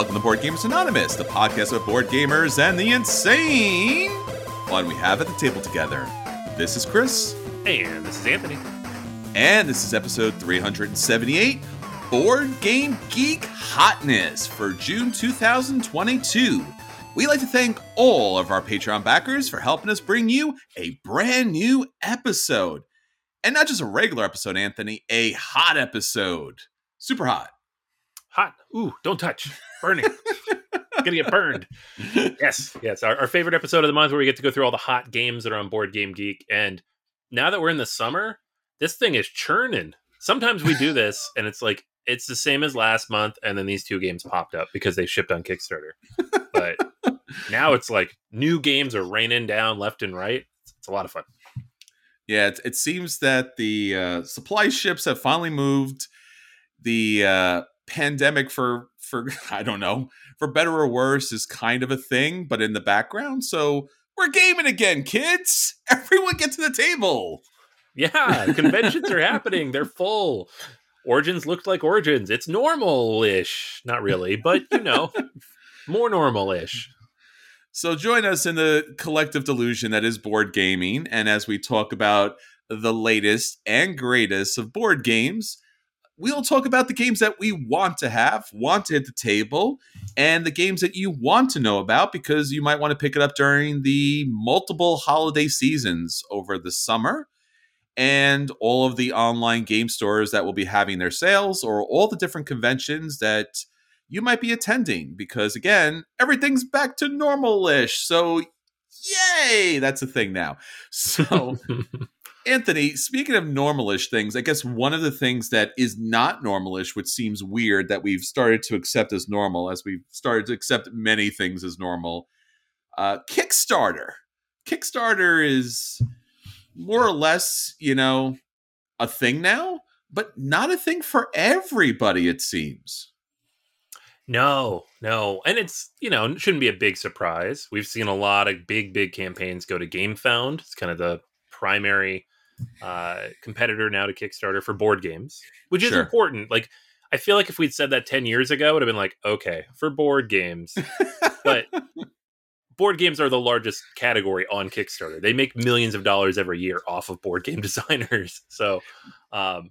Welcome to Board Gamers Anonymous, the podcast of board gamers and the insane fun we have at the table together. This is Chris. And this is Anthony. And this is episode 378 Board Game Geek Hotness for June 2022. We'd like to thank all of our Patreon backers for helping us bring you a brand new episode. And not just a regular episode, Anthony, a hot episode. Super hot. Hot. Ooh, don't touch. Burning. Gonna get burned. Yes, yes. Our, our, favorite episode of the month where we get to go through all the hot games that are on Board Game Geek. And now that we're in the summer, this thing is churning. Sometimes we do this and it's like it's the same as last month, and then these two games popped up because they shipped on Kickstarter. But now it's like new games are raining down left and right. It's, it's a lot of fun. Yeah, it, it seems that the uh, supply ships have finally moved. The uh, pandemic for for I don't know for better or worse is kind of a thing, but in the background. So we're gaming again, kids. Everyone get to the table. Yeah, conventions are happening. They're full. Origins looked like Origins. It's normal-ish, not really, but you know, more normal-ish. So join us in the collective delusion that is board gaming, and as we talk about the latest and greatest of board games, we'll talk about the games that we want to have, want to hit the table, and the games that you want to know about because you might want to pick it up during the multiple holiday seasons over the summer and all of the online game stores that will be having their sales or all the different conventions that you might be attending because again everything's back to normal-ish. So yay that's a thing now. So Anthony, speaking of normalish things, I guess one of the things that is not normalish, which seems weird that we've started to accept as normal, as we've started to accept many things as normal, uh, Kickstarter. Kickstarter is more or less, you know, a thing now, but not a thing for everybody, it seems. No, no. And it's, you know, shouldn't be a big surprise. We've seen a lot of big, big campaigns go to GameFound. It's kind of the primary uh, competitor now to Kickstarter for board games, which is sure. important. Like, I feel like if we'd said that 10 years ago, it would have been like, okay, for board games. but board games are the largest category on Kickstarter. They make millions of dollars every year off of board game designers. So, um,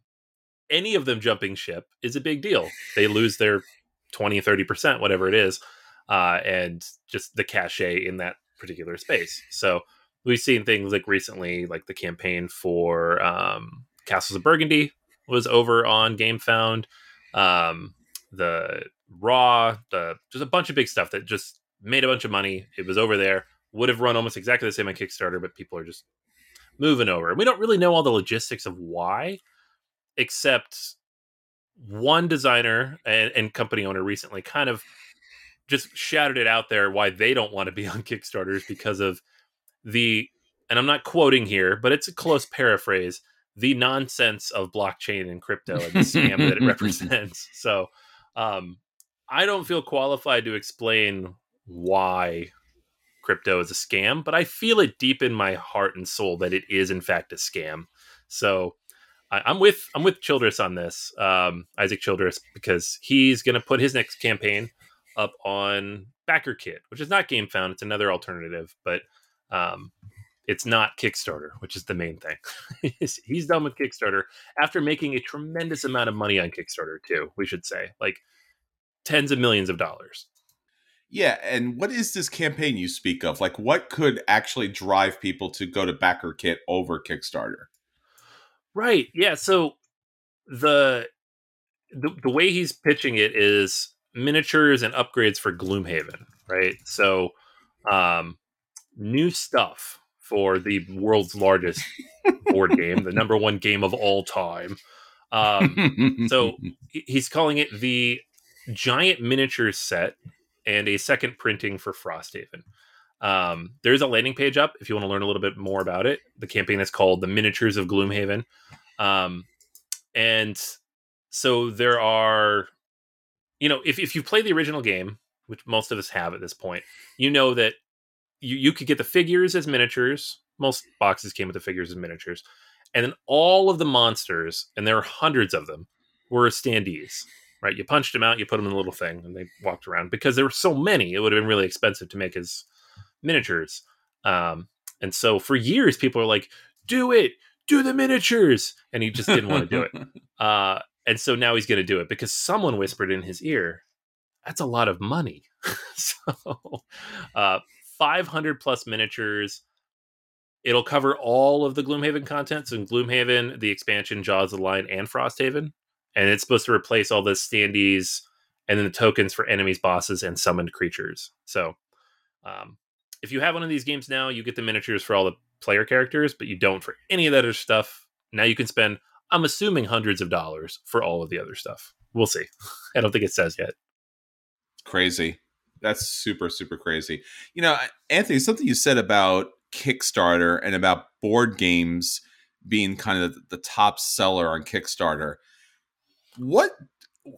any of them jumping ship is a big deal. They lose their 20, 30%, whatever it is, uh, and just the cachet in that particular space. So, we've seen things like recently, like the campaign for um, Castles of Burgundy was over on GameFound. Um, the Raw, the just a bunch of big stuff that just made a bunch of money. It was over there. Would have run almost exactly the same on Kickstarter, but people are just moving over. We don't really know all the logistics of why, except one designer and, and company owner recently kind of just shouted it out there why they don't want to be on Kickstarters because of the and I'm not quoting here, but it's a close paraphrase, the nonsense of blockchain and crypto and the scam that it represents. So um, I don't feel qualified to explain why crypto is a scam, but I feel it deep in my heart and soul that it is in fact a scam. So I, am with I'm with Childress on this, um, Isaac Childress, because he's going to put his next campaign up on BackerKit, which is not GameFound. It's another alternative, but um, it's not Kickstarter, which is the main thing. he's done with Kickstarter after making a tremendous amount of money on Kickstarter, too, we should say, like tens of millions of dollars. Yeah, and what is this campaign you speak of? Like, what could actually drive people to go to BackerKit over Kickstarter? Right. Yeah. So the the, the way he's pitching it is miniatures and upgrades for Gloomhaven, right? So um, new stuff for the world's largest board game, the number one game of all time. Um, so he's calling it the giant miniature set and a second printing for Frosthaven. Um, there's a landing page up if you want to learn a little bit more about it. The campaign is called The Miniatures of Gloomhaven. Um, and so there are, you know, if, if you play the original game, which most of us have at this point, you know that you, you could get the figures as miniatures. Most boxes came with the figures as miniatures. And then all of the monsters, and there are hundreds of them, were standees. right? You punched them out, you put them in a little thing, and they walked around because there were so many. It would have been really expensive to make his miniatures. Um, and so for years, people are like, "Do it, do the miniatures," and he just didn't want to do it. Uh, and so now he's going to do it because someone whispered in his ear, "That's a lot of money." so, uh, five hundred plus miniatures. It'll cover all of the Gloomhaven contents in Gloomhaven, the expansion, Jaws of the Lion, and Frosthaven and it's supposed to replace all the standees and then the tokens for enemies, bosses, and summoned creatures. So, um, if you have one of these games now, you get the miniatures for all the player characters, but you don't for any of that other stuff. Now you can spend, I'm assuming, hundreds of dollars for all of the other stuff. We'll see. I don't think it says yet. Crazy. That's super, super crazy. You know, Anthony, something you said about Kickstarter and about board games being kind of the top seller on Kickstarter what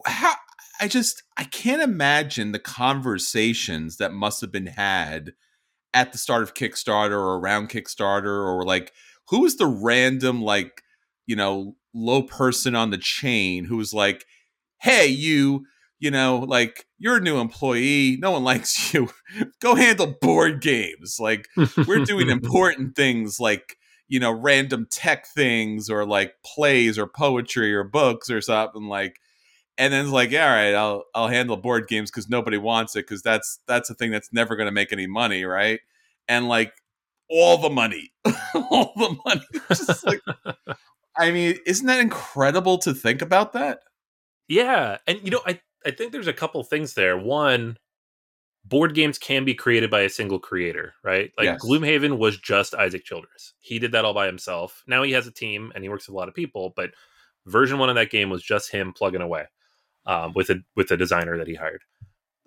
how I just I can't imagine the conversations that must have been had at the start of Kickstarter or around Kickstarter or like who was the random like you know low person on the chain who was like hey you you know like you're a new employee no one likes you. Go handle board games. Like we're doing important things like you know random tech things or like plays or poetry or books or something like and then it's like yeah all right i'll i'll handle board games because nobody wants it because that's that's a thing that's never going to make any money right? And like all the money all the money. Just like i mean isn't that incredible to think about that? Yeah and you know i i think there's a couple things there one board games can be created by a single creator, right? Like yes. Gloomhaven was just Isaac Childress. He did that all by himself. Now he has a team and he works with a lot of people, but version one of that game was just him plugging away um, with a with a designer that he hired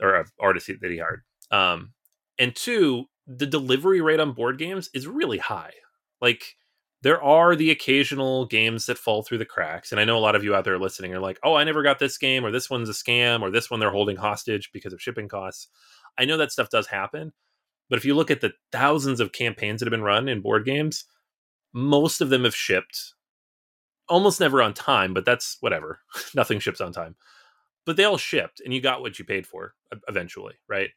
or an artist that he hired. Um, and two, the delivery rate on board games is really high. Like there are the occasional games that fall through the cracks, and I know a lot of you out there listening are like, "Oh, I never got this game, or this one's a scam, or this one they're holding hostage because of shipping costs." I know that stuff does happen, but if you look at the thousands of campaigns that have been run in board games, most of them have shipped almost never on time, but that's whatever. Nothing ships on time. But they all shipped and you got what you paid for eventually, right?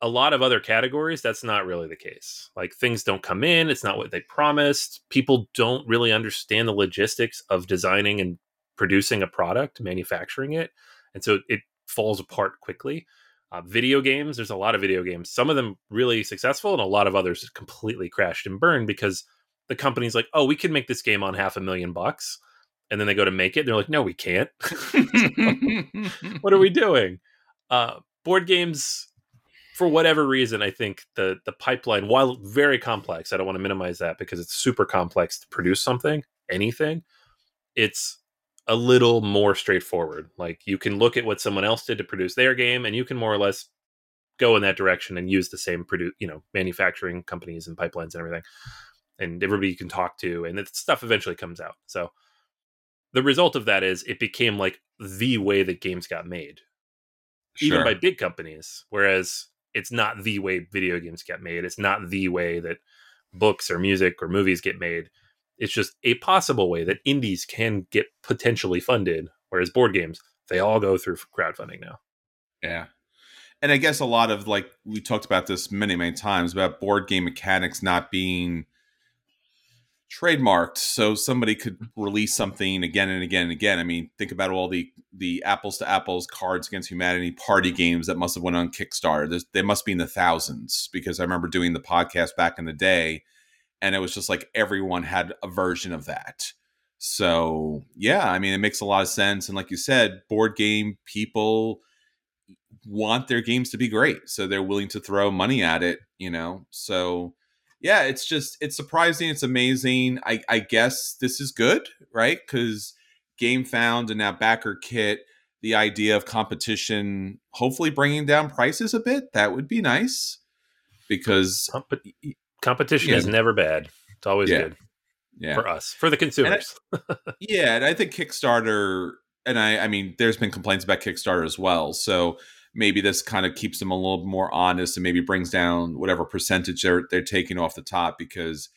A lot of other categories, that's not really the case. Like things don't come in, it's not what they promised. People don't really understand the logistics of designing and producing a product, manufacturing it. And so it falls apart quickly. Uh, video games, there's a lot of video games. Some of them really successful, and a lot of others completely crashed and burned because the company's like, "Oh, we can make this game on half a million bucks," and then they go to make it, and they're like, "No, we can't. what are we doing?" Uh, board games, for whatever reason, I think the the pipeline, while very complex, I don't want to minimize that because it's super complex to produce something, anything. It's a little more straightforward. Like you can look at what someone else did to produce their game, and you can more or less go in that direction and use the same produce, you know, manufacturing companies and pipelines and everything, and everybody you can talk to, and the stuff eventually comes out. So the result of that is it became like the way that games got made, sure. even by big companies. Whereas it's not the way video games get made. It's not the way that books or music or movies get made it's just a possible way that indies can get potentially funded, whereas board games, they all go through crowdfunding now. Yeah. And I guess a lot of like we talked about this many, many times about board game mechanics not being trademarked so somebody could mm-hmm. release something again and again and again i mean think about all the the apples to apples cards against humanity party games that must have went on kickstarter There's, they must be in the thousands because i remember doing the podcast back in the day and it was just like everyone had a version of that. So yeah, I mean it makes a lot of sense. And like you said, board game people want their games to be great, so they're willing to throw money at it. You know, so yeah, it's just it's surprising, it's amazing. I, I guess this is good, right? Because game found and now Backer Kit, the idea of competition, hopefully bringing down prices a bit, that would be nice because competition yeah. is never bad. It's always yeah. good. Yeah. For us, for the consumers. And I, yeah, and I think Kickstarter and I I mean there's been complaints about Kickstarter as well. So maybe this kind of keeps them a little more honest and maybe brings down whatever percentage they're they're taking off the top because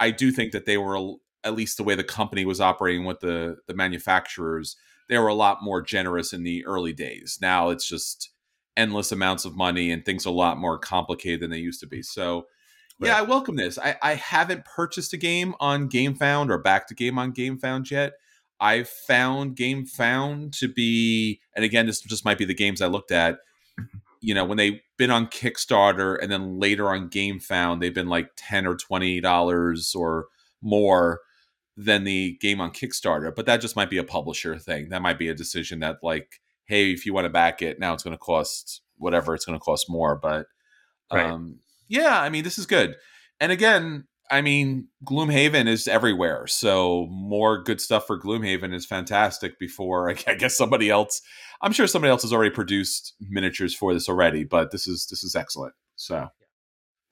I do think that they were at least the way the company was operating with the the manufacturers they were a lot more generous in the early days. Now it's just endless amounts of money and things a lot more complicated than they used to be. So yeah. I welcome this. I, I haven't purchased a game on GameFound or backed a game on GameFound yet. I've found GameFound to be, and again, this just might be the games I looked at. You know, when they've been on Kickstarter and then later on GameFound, they've been like ten or twenty dollars or more than the game on Kickstarter. But that just might be a publisher thing. That might be a decision that like, hey, if you want to back it, now it's going to cost whatever it's going to cost more. But right. um, yeah, I mean, this is good. And again, I mean, Gloomhaven is everywhere, so more good stuff for Gloomhaven is fantastic. Before I guess somebody else, I'm sure somebody else has already produced miniatures for this already, but this is this is excellent. So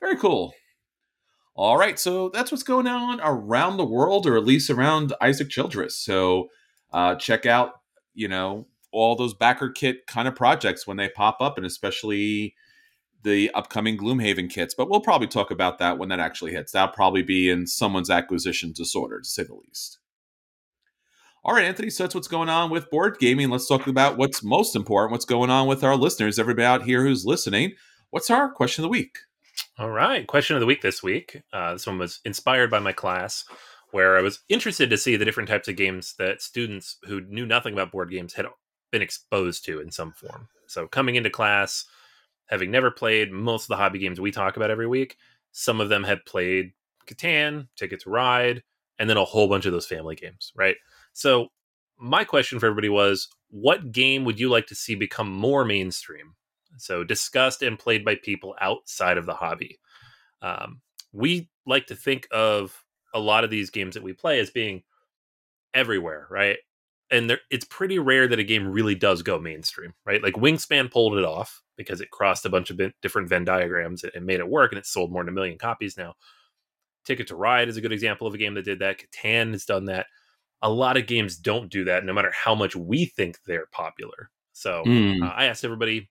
very cool. All right, so that's what's going on around the world, or at least around Isaac Childress. So uh, check out, you know, all those backer kit kind of projects when they pop up, and especially the upcoming Gloomhaven kits, but we'll probably talk about that when that actually hits. That'll probably be in someone's acquisition disorder, to say the least. All right, Anthony, so that's what's going on with board gaming. Let's talk about what's most important, what's going on with our listeners, everybody out here who's listening. What's our question of the week? All right, question of the week this week. Uh, this one was inspired by my class, where I was interested to see the different types of games that students who knew nothing about board games had been exposed to in some form. So coming into class, having never played most of the hobby games we talk about every week, some of them had played Catan, Ticket to Ride, and then a whole bunch of those family games, right? So, my question for everybody was what game would you like to see become more mainstream? So, discussed and played by people outside of the hobby. Um, we like to think of a lot of these games that we play as being everywhere, right? and there, it's pretty rare that a game really does go mainstream, right? Like Wingspan pulled it off because it crossed a bunch of different Venn diagrams and made it work, and it's sold more than a million copies now. Ticket to Ride is a good example of a game that did that. Catan has done that. A lot of games don't do that, no matter how much we think they're popular. So mm. uh, I asked everybody,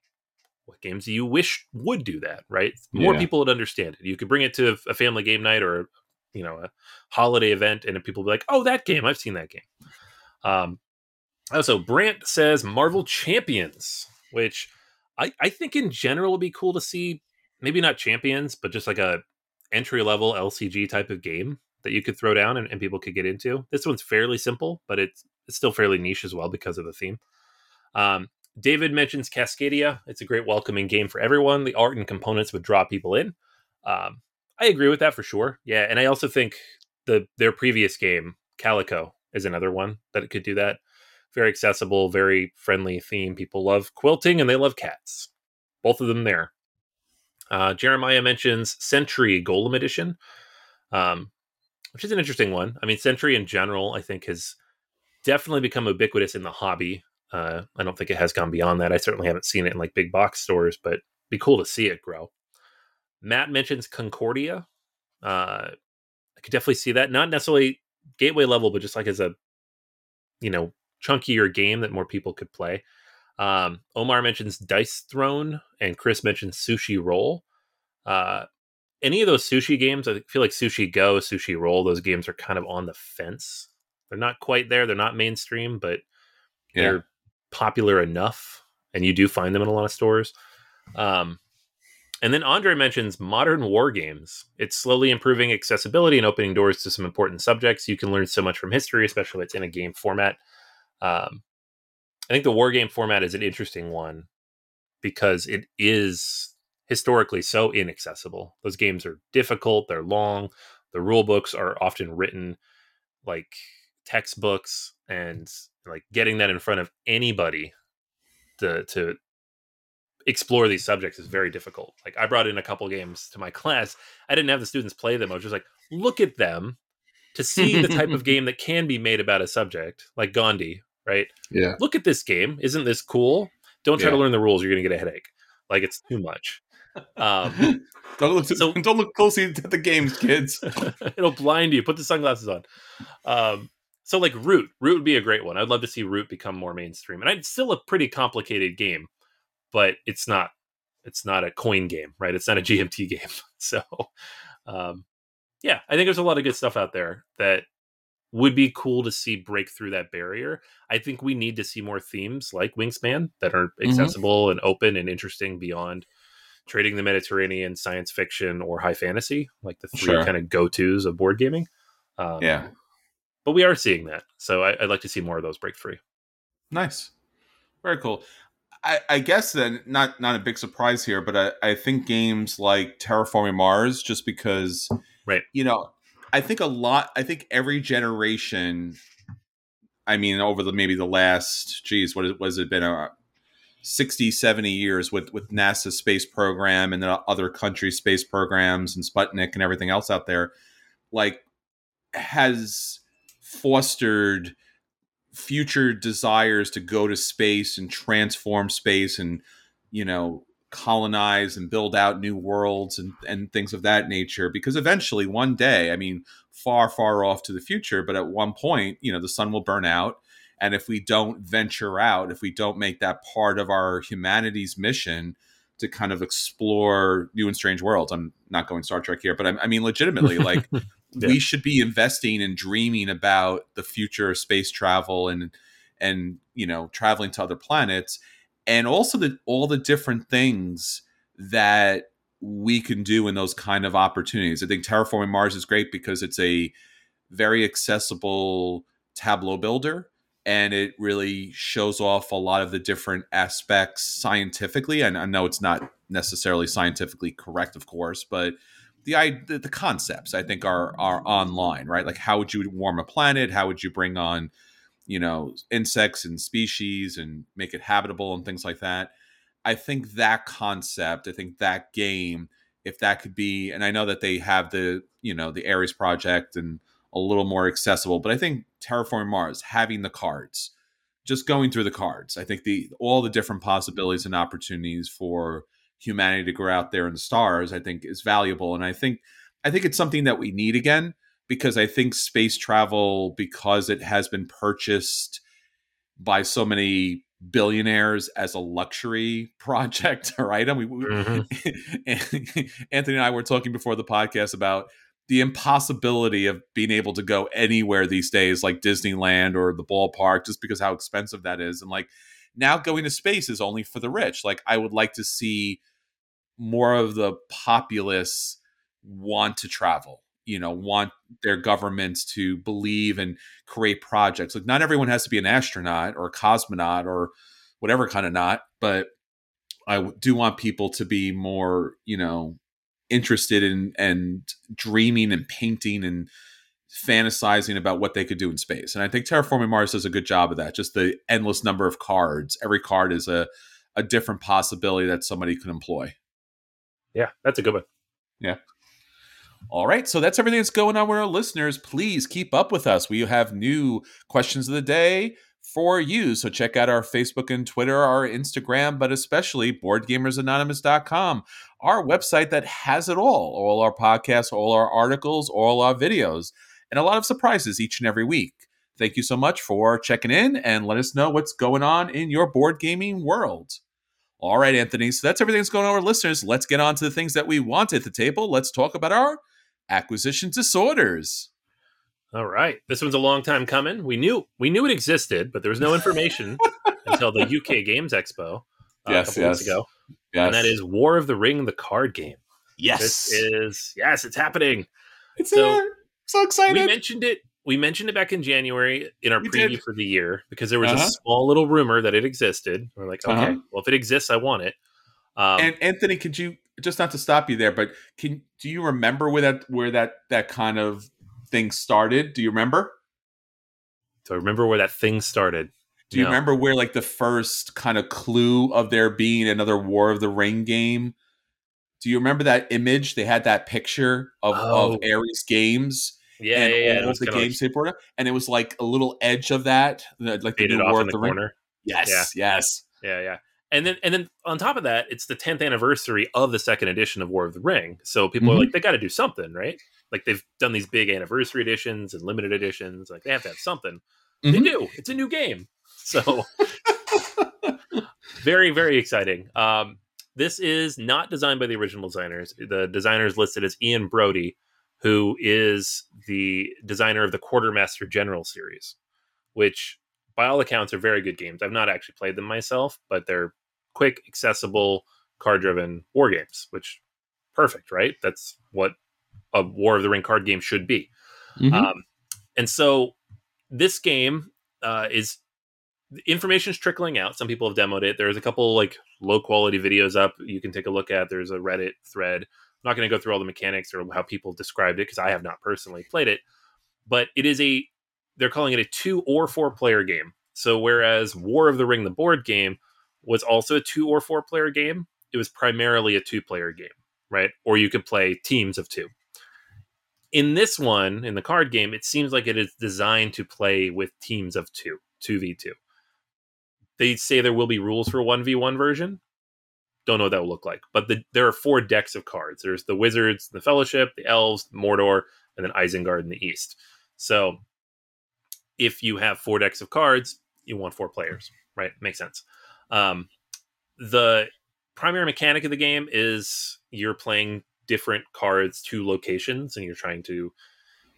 what games do you wish would do that? Right? More yeah. people would understand it. You could bring it to a family game night or you know a holiday event, and people would be like, "Oh, that game! I've seen that game." Um, also, Brant says Marvel Champions, which I, I think in general it would be cool to see. Maybe not Champions, but just like a entry level LCG type of game that you could throw down and, and, people could get into. This one's fairly simple, but it's it's still fairly niche as well because of the theme. Um, David mentions Cascadia. It's a great welcoming game for everyone. The art and components would draw people in. Um, I agree with that for sure. Yeah, and I also think the their previous game Calico is another one that it could do that very accessible, very friendly theme. People love quilting and they love cats. Both of them there. Uh, Jeremiah mentions Century Golem Edition, um, which is an interesting one. I mean, Century in general, I think, has definitely become ubiquitous in the hobby. Uh, I don't think it has gone beyond that. I certainly haven't seen it in like big box stores, but be cool to see it grow. Matt mentions Concordia. Uh, I could definitely see that. Not necessarily gateway level, but just like as a you know chunkier game that more people could play. Um, Omar mentions Dice Throne, and Chris mentions Sushi Roll. Uh, any of those sushi games, I feel like Sushi Go, Sushi Roll, those games are kind of on the fence. They're not quite there. They're not mainstream, but yeah. they're popular enough, and you do find them in a lot of stores. Um, and then Andre mentions modern war games. It's slowly improving accessibility and opening doors to some important subjects. You can learn so much from history, especially if it's in a game format. Um, I think the war game format is an interesting one because it is historically so inaccessible. Those games are difficult, they're long, the rule books are often written like textbooks and like getting that in front of anybody to to explore these subjects is very difficult. Like I brought in a couple games to my class. I didn't have the students play them. I was just like, look at them to see the type of game that can be made about a subject, like Gandhi right? Yeah. Look at this game. Isn't this cool? Don't try yeah. to learn the rules. You're going to get a headache. Like it's too much. Um, don't look. So, don't look closely at the games, kids. it'll blind you. Put the sunglasses on. Um, so like Root, Root would be a great one. I'd love to see Root become more mainstream, and it's still a pretty complicated game, but it's not. It's not a coin game, right? It's not a GMT game. So, um, yeah, I think there's a lot of good stuff out there that would be cool to see break through that barrier. I think we need to see more themes like Wingspan that are Mm-hmm. accessible and open and interesting beyond trading the Mediterranean, science fiction, or high fantasy, like the three Sure. kind of go tos of board gaming. Um, Yeah. but we are seeing that, so I, I'd like to see more of those break free. Nice. Very cool. I, I guess then not not a big surprise here, but I, I think games like Terraforming Mars, just because Right. you know, I think a lot I think every generation I mean over the maybe the last geez, what has it been uh 60, 70 years with with NASA's space program and then other countries' space programs and Sputnik and everything else out there, like has fostered future desires to go to space and transform space and you know colonize and build out new worlds and and things of that nature because eventually one day i mean far far off to the future but at one point you know the sun will burn out and if we don't venture out if we don't make that part of our humanity's mission to kind of explore new and strange worlds i'm not going star trek here but i, I mean legitimately like Yeah. we should be investing and dreaming about the future of space travel and and you know traveling to other planets and also the all the different things that we can do in those kind of opportunities. I think terraforming Mars is great because it's a very accessible tableau builder and it really shows off a lot of the different aspects scientifically and I know it's not necessarily scientifically correct of course but the, the the concepts I think are are online, right? Like how would you warm a planet? How would you bring on, you know, insects and species and make it habitable and things like that. I think that concept, I think that game, if that could be, and I know that they have the, you know, the Ares project and a little more accessible, but I think Terraforming Mars, having the cards, just going through the cards, I think the all the different possibilities and opportunities for humanity to go out there in the stars, I think is valuable. And I think I think it's something that we need again because I think space travel, because it has been purchased by so many billionaires as a luxury project or item. We, Mhm. Anthony and I were talking before the podcast about the impossibility of being able to go anywhere these days, like Disneyland or the ballpark, just because how expensive that is. And like now going to space is only for the rich. Like I would like to see more of the populace want to travel you know want their governments to believe and create projects. Like not everyone has to be an astronaut or a cosmonaut or whatever kind of not but i do want people to be more you know interested in and dreaming and painting and fantasizing about what they could do in space. And i think terraforming mars does a good job of that just the endless number of cards. Every card is a a different possibility that somebody could employ. Yeah, that's a good one. All right, so that's everything that's going on with our listeners. Please keep up with us. We have new questions of the day for you. So check out our Facebook and Twitter, our Instagram, but especially boardgamersanonymous.com, our website that has it all all our podcasts, all our articles, all our videos, and a lot of surprises each and every week. Thank you so much for checking in and let us know what's going on in your board gaming world. All right, Anthony. So that's everything that's going on with our listeners. Let's get on to the things that we want at the table. Let's talk about our acquisition disorders. All right, this one's a long time coming. We knew we knew it existed, but there was no information until the UK Games Expo uh, Yes, a couple weeks yes. ago, Yes. and that is War of the Ring, the card game. yes. This is yes, it's happening. it's so- here. So excited. We mentioned it. We mentioned it back in January in our We preview did. for the year because there was Uh-huh. a small little rumor that it existed. We're like, okay, Uh-huh. well, if it exists, I want it. Um, and Anthony, could you just not to stop you there, but can do you remember where that where that that kind of thing started? Do you remember? so I remember where that thing started. Do you No. remember where like the first kind of clue of there being another War of the Ring game? Do you remember that image? They had that picture of, Oh. of Ares Games Yeah, and yeah, yeah. It all was the games they brought up, and it was like a little edge of that, like the War in of the, the, Ring. corner. Yes, yes. Yeah, yeah. And then and then on top of that, it's the 10th anniversary of the second edition of War of the Ring. So people are Mhm. like, they got to do something, right? Like they've done these big anniversary editions and limited editions. Like they have to have something. They Mhm. do. It's a new game. So very, very exciting. Um, this is not designed by the original designers. The designers listed as Ian Brody, who is the designer of the Quartermaster General series, which by all accounts are very good games. I've not actually played them myself, but they're quick, accessible, card-driven war games, which perfect, right? That's what a War of the Ring card game should be. Mm-hmm. Um, and so this game uh, is information is trickling out. Some people have demoed it. There's a couple like low quality videos up you can take a look at. There's a Reddit thread. I'm not going to go through all the mechanics or how people described it because I have not personally played it. But it is a they're calling it a two or four player game. So whereas War of the Ring, the board game, was also a two or four player game, it was primarily a two player game, right? Or you could play teams of two. In this one, in the card game, it seems like it is designed to play with teams of two, 2v2. They say there will be rules for 1v1 version. Don't know what that will look like. But the, there are four decks of cards. There's the Wizards, the Fellowship, the Elves, Mordor, and then Isengard in the East. So if you have four decks of cards, you want four players, right? Makes sense. Um, the primary mechanic of the game is you're playing different cards to locations and you're trying to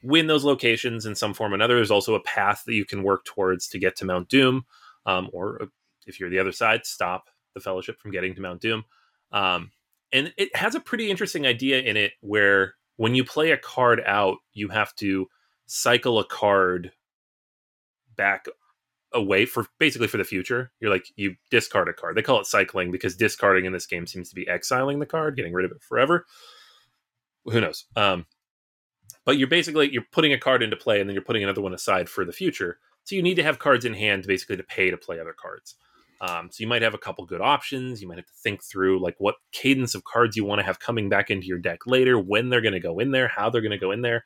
win those locations in some form or another. There's also a path that you can work towards to get to Mount Doom, um, or uh, if you're the other side, stop the Fellowship from getting to Mount Doom. Um, and it has a pretty interesting idea in it where when you play a card out, you have to cycle a card back away for basically for the future. You're like you discard a card. They call it cycling because discarding in this game seems to be exiling the card, getting rid of it forever. Who knows? Um, but you're basically you're putting a card into play and then you're putting another one aside for the future. So you need to have cards in hand basically to pay to play other cards. Um, so you might have a couple good options. You might have to think through like what cadence of cards you want to have coming back into your deck later, when they're going to go in there, how they're going to go in there.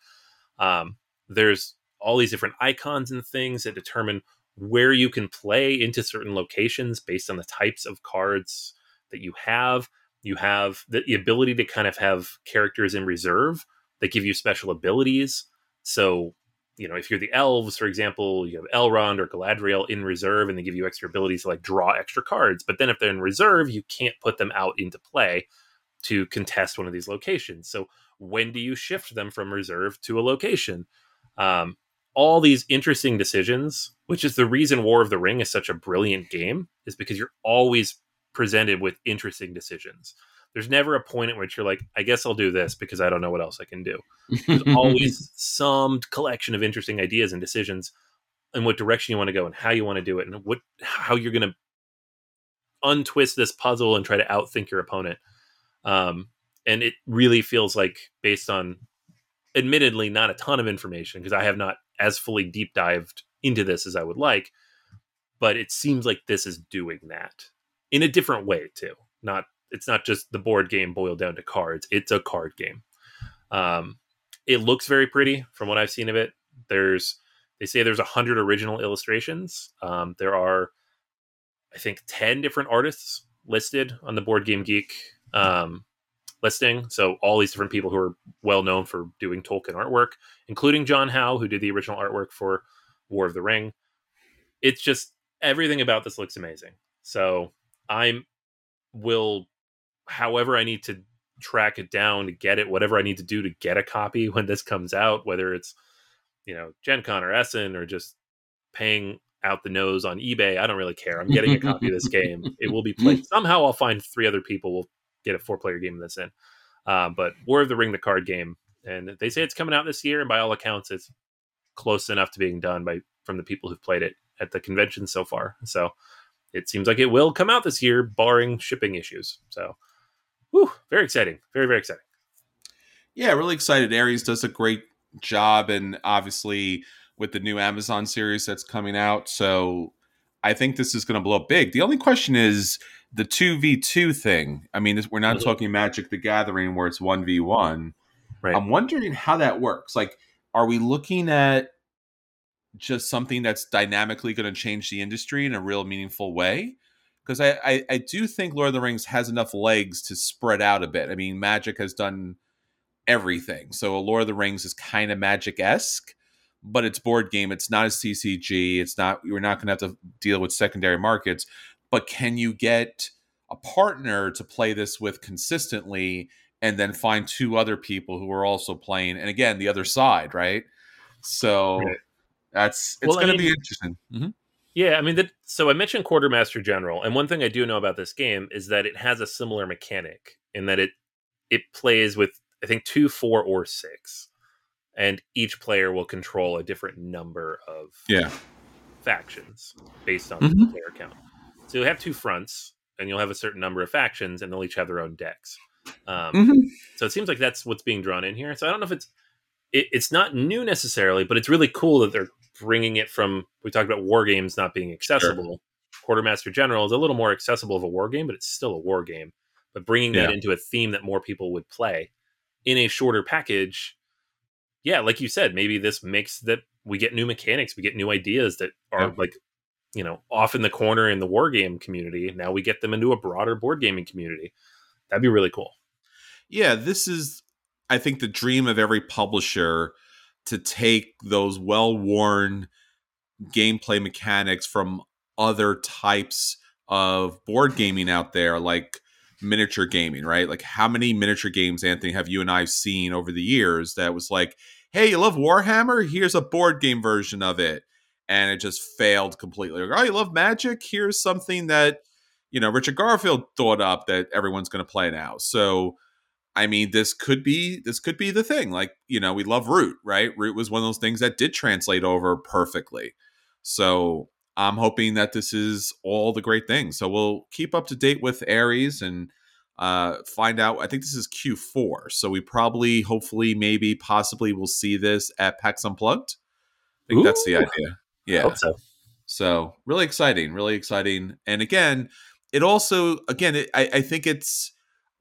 Um, there's all these different icons and things that determine where you can play into certain locations based on the types of cards that you have. You have the, the ability to kind of have characters in reserve that give you special abilities. So, you know, if you're the elves, for example, you have Elrond or Galadriel in reserve and they give you extra abilities to like draw extra cards. But then if they're in reserve, you can't put them out into play to contest one of these locations. So when do you shift them from reserve to a location? Um, all these interesting decisions, which is the reason War of the Ring is such a brilliant game, is because you're always presented with interesting decisions. There's never a point at which you're like, I guess I'll do this because I don't know what else I can do. There's always some collection of interesting ideas and decisions and what direction you want to go and how you want to do it and what how you're going to untwist this puzzle and try to outthink your opponent. Um, and it really feels like based on admittedly not a ton of information because I have not as fully deep dived into this as I would like, but it seems like this is doing that in a different way too. Not it's not just the board game boiled down to cards; it's a card game. Um, it looks very pretty from what I've seen of it. There's they say there's a hundred original illustrations. Um, there are, I think, ten different artists listed on the Board Game Geek um, listing. So all these different people who are well known for doing Tolkien artwork, including John Howe, who did the original artwork for War of the Ring. It's just everything about this looks amazing. So I'm will however I need to track it down to get it, whatever I need to do to get a copy when this comes out, whether it's you know Gen Con or Essen or just paying out the nose on eBay. I don't really care. I'm getting a copy of this game. It will be played. Somehow I'll find three other people will get a four player game in this in. Uh, but War of the Ring, the card game, and they say it's coming out this year, and by all accounts, it's close enough to being done by from the people who've played it at the convention so far. So it seems like it will come out this year, barring shipping issues. So, whew, very exciting, very very exciting. Yeah, really excited. Ares does a great job, and obviously with the new Amazon series that's coming out, so I think this is going to blow up big. The only question is the 2v2 thing. I mean, we're not mm-hmm. talking Magic the Gathering where it's 1v1. Right. I'm wondering how that works. Like, are we looking at just something that's dynamically going to change the industry in a real meaningful way? Because I, I, I do think Lord of the Rings has enough legs to spread out a bit. I mean, Magic has done everything. So Lord of the Rings is kind of Magic esque, but it's board game. It's not a CCG. It's not. We're not going to have to deal with secondary markets but can you get a partner to play this with consistently and then find two other people who are also playing, and again the other side, right? So Right. that's it's Well, going to be interesting. Mhm. Yeah, I mean, that, so I mentioned Quartermaster General, and one thing I do know about this game is that it has a similar mechanic in that it it plays with I think two, four, or six, and each player will control a different number of Yeah. factions based on the Mhm. player count. So you'll have two fronts, and you'll have a certain number of factions, and they'll each have their own decks. Um, Mhm. So it seems like that's what's being drawn in here. So I don't know if it's it, it's not new necessarily, but it's really cool that they're bringing it from. We talked about war games not being accessible. Quartermaster General is a little more accessible of a war game, but it's still a war game. But bringing that into a theme that more people would play in a shorter package, yeah, like you said, maybe this makes that we get new mechanics, we get new ideas that are Yeah. like you know off in the corner in the war game community. Now we get them into a broader board gaming community. That'd be really cool. Yeah, this is, I think, the dream of every publisher to take those well worn gameplay mechanics from other types of board gaming out there, like miniature gaming, right? Like, how many miniature games, Anthony, have you and I seen over the years that was like, hey, you love Warhammer? Here's a board game version of it. And it just failed completely. Like, oh, you love Magic? Here's something that, you know, Richard Garfield thought up that everyone's going to play now. So, I mean, this could be this could be the thing. Like, you know, we love Root, right? Root was one of those things that did translate over perfectly. So I'm hoping that this is all the great things. So we'll keep up to date with Ares and uh, find out. I think this is Q4, so we probably, hopefully, maybe, possibly will see this at PAX Unplugged. I think that's the idea. Yeah. So. So really exciting, really exciting. And again, it also again, it, I, I think it's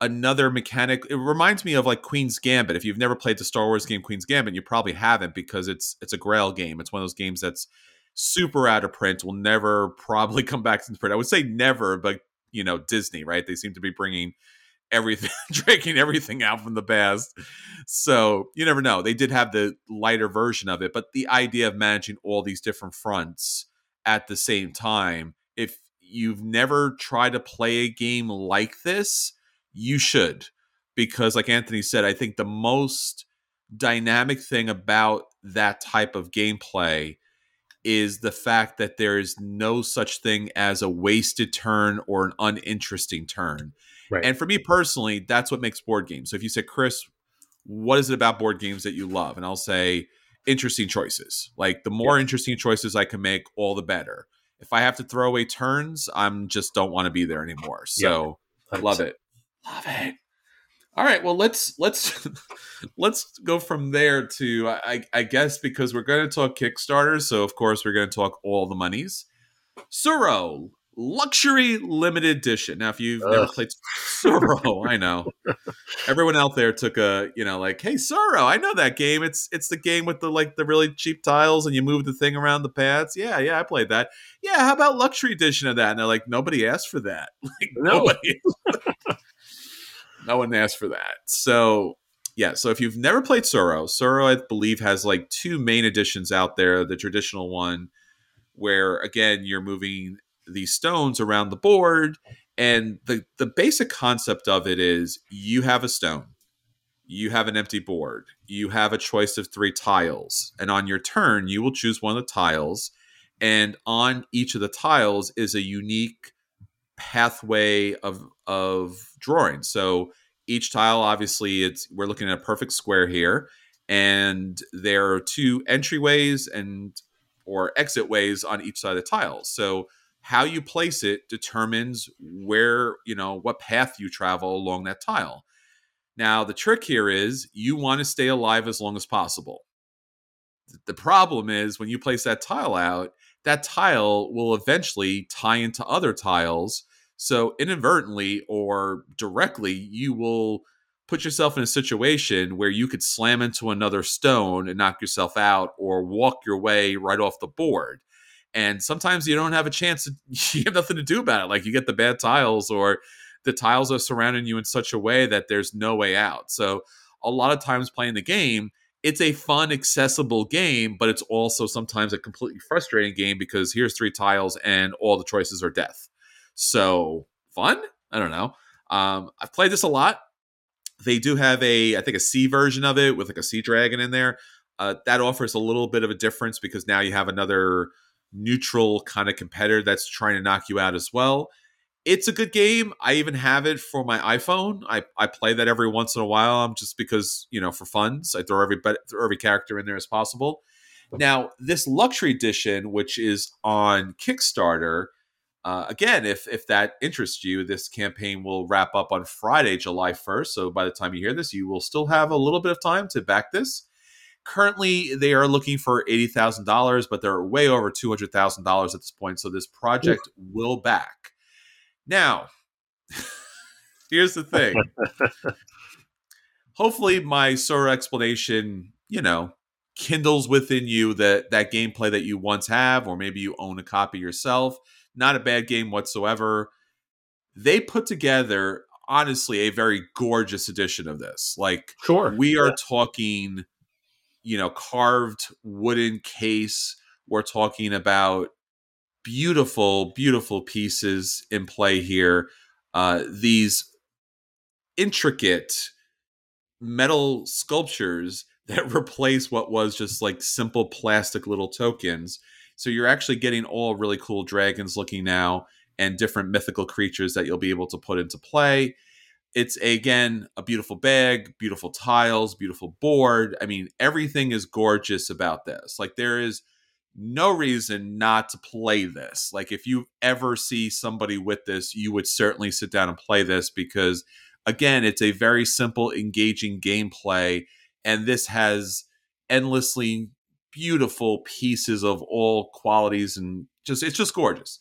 another mechanic. It reminds me of like Queen's Gambit. If you've never played the Star Wars game Queen's Gambit, you probably haven't because it's it's a Grail game. It's one of those games that's super out of print. Will never probably come back into print. I would say never, but you know Disney, right? They seem to be bringing everything, drinking everything out from the past. So you never know. They did have the lighter version of it, but the idea of managing all these different fronts at the same time, if you've never tried to play a game like this, you should. Because, like Anthony said, I think the most dynamic thing about that type of gameplay is the fact that there is no such thing as a wasted turn or an uninteresting turn. Right. And for me personally, that's what makes board games. So if you say, Chris, what is it about board games that you love? And I'll say, interesting choices. Like the more interesting choices I can make, all the better. If I have to throw away turns, I'm just don't want to be there anymore. So I love it. Love it. All right, well let's let's let's go from there to I, I guess because we're going to talk Kickstarter, so of course we're going to talk all the monies. Tsuro luxury limited edition. Now, if you've never played Tsuro, I know everyone out there took a you know like, hey Tsuro, I know that game. It's it's the game with the like the really cheap tiles and you move the thing around the pads. Yeah, yeah, I played that. Yeah, how about luxury edition of that? And they're like, nobody asked for that. Like No. nobody. No one asked for that. So yeah, so if you've never played Tsuro, Tsuro I believe has like two main editions out there. The traditional one, where again you're moving these stones around the board, and the the basic concept of it is you have a stone, you have an empty board, you have a choice of three tiles, and on your turn you will choose one of the tiles, and on each of the tiles is a unique pathway of of drawing. So each tile obviously it's we're looking at a perfect square here and there are two entryways and or exit ways on each side of the tile. So how you place it determines where, you know, what path you travel along that tile. Now, the trick here is you want to stay alive as long as possible. The problem is when you place that tile out, that tile will eventually tie into other tiles. So, inadvertently or directly, you will put yourself in a situation where you could slam into another stone and knock yourself out or walk your way right off the board. And sometimes you don't have a chance to, you have nothing to do about it. Like you get the bad tiles or the tiles are surrounding you in such a way that there's no way out. So, a lot of times playing the game, it's a fun, accessible game, but it's also sometimes a completely frustrating game because here's three tiles and all the choices are death. So, fun? I don't know. Um, I've played this a lot. They do have a, I think, a sea version of it with like a sea dragon in there. Uh, that offers a little bit of a difference because now you have another neutral kind of competitor that's trying to knock you out as well. It's a good game. I even have it for my iPhone. I, I play that every once in a while, um, just because you know for funds. I throw every throw every character in there as possible. Now, this luxury edition, which is on Kickstarter, uh, again, if if that interests you, this campaign will wrap up on Friday, July first. So by the time you hear this, you will still have a little bit of time to back this. Currently, they are looking for eighty thousand dollars, but they're way over two hundred thousand dollars at this point. So this project will back. Now, here's the thing. Hopefully, my sort explanation, you know, kindles within you that that gameplay that you once have, or maybe you own a copy yourself. Not a bad game whatsoever. They put together, honestly, a very gorgeous edition of this. Like, Sure. we are Yeah. talking, you know, carved wooden case. We're talking about beautiful, beautiful pieces in play here. Uh, these intricate metal sculptures that replace what was just like simple plastic little tokens. So you're actually getting all really cool dragons looking now and different mythical creatures that you'll be able to put into play. It's again a beautiful bag, beautiful tiles, beautiful board. I mean, everything is gorgeous about this. Like there is no reason not to play this. Like if you ever see somebody with this, you would certainly sit down and play this because again, it's a very simple, engaging gameplay, and this has endlessly beautiful pieces of all qualities and just it's just gorgeous.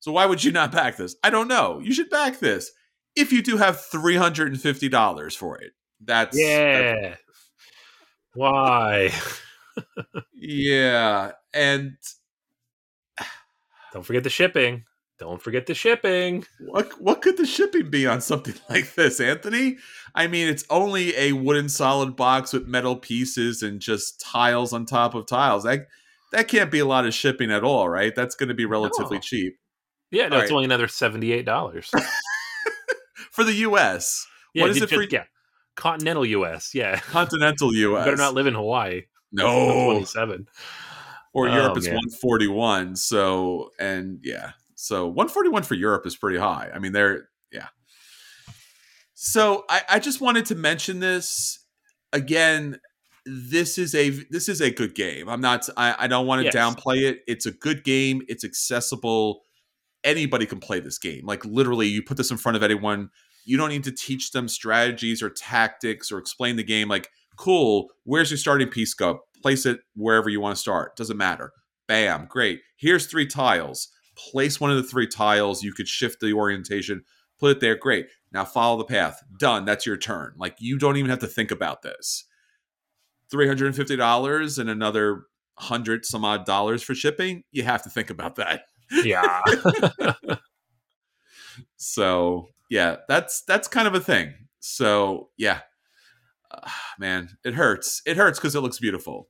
So why would you not back this? I don't know. You should back this if you do have three hundred and fifty dollars for it. That's that's- Yeah. Why? yeah, and Don't forget the shipping. Don't forget the shipping. What what could the shipping be on something like this, Anthony? I mean, it's only a wooden solid box with metal pieces and just tiles on top of tiles. That that can't be a lot of shipping at all, right? That's going to be relatively No. cheap Yeah, no, All it's right. only another seventy-eight dollars. for the U.S. Yeah, what is you it for Yeah, continental U.S. Yeah, continental you U.S.? better not live in Hawaii. no, twenty-seven. Or Oh, Europe is 141. So and yeah, so 141 for Europe is pretty high. I mean, they're yeah. So I, I just wanted to mention this again. This is a this is a good game. I'm not. I, I don't want to Yes. downplay it. It's a good game. It's accessible. Anybody can play this game. Like literally, you put this in front of anyone. You don't need to teach them strategies or tactics or explain the game. Like, cool. Where's your starting piece go? Place it wherever you want to start. Doesn't matter. Bam. Great. Here's three tiles. Place one of the three tiles. You could shift the orientation. Put it there. Great. Now follow the path. Done. That's your turn. Like you don't even have to think about this. Three hundred and fifty dollars and another hundred some odd dollars for shipping. You have to think about that. Yeah, So yeah, that's that's kind of a thing. So yeah, uh, man, it hurts. It hurts because it looks beautiful.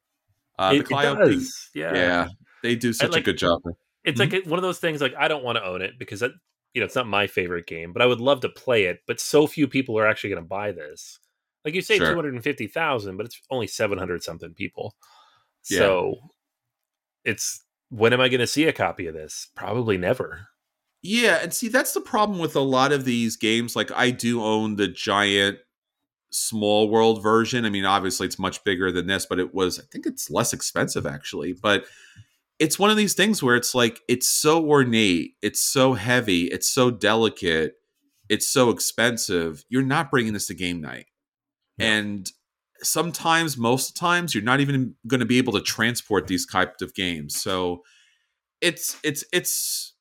Uh, it, it Clio P- does. Yeah. yeah, they do such a good job. it's Mhm. like one of those things. Like I don't want to own it because that, you know it's not my favorite game, but I would love to play it. But so few people are actually going to buy this. Like you say, Sure. two hundred and fifty thousand, but it's only seven hundred something people. Yeah. So it's when am I going to see a copy of this? Probably never. Yeah, and see that's the problem with a lot of these games. Like I do own the giant small world version. I mean, obviously it's much bigger than this, but it was I think it's less expensive actually. But it's one of these things where it's like it's so ornate, it's so heavy, it's so delicate, it's so expensive. You're not bringing this to game night. No. And sometimes most times you're not even going to be able to transport these types of games. So it's it's it's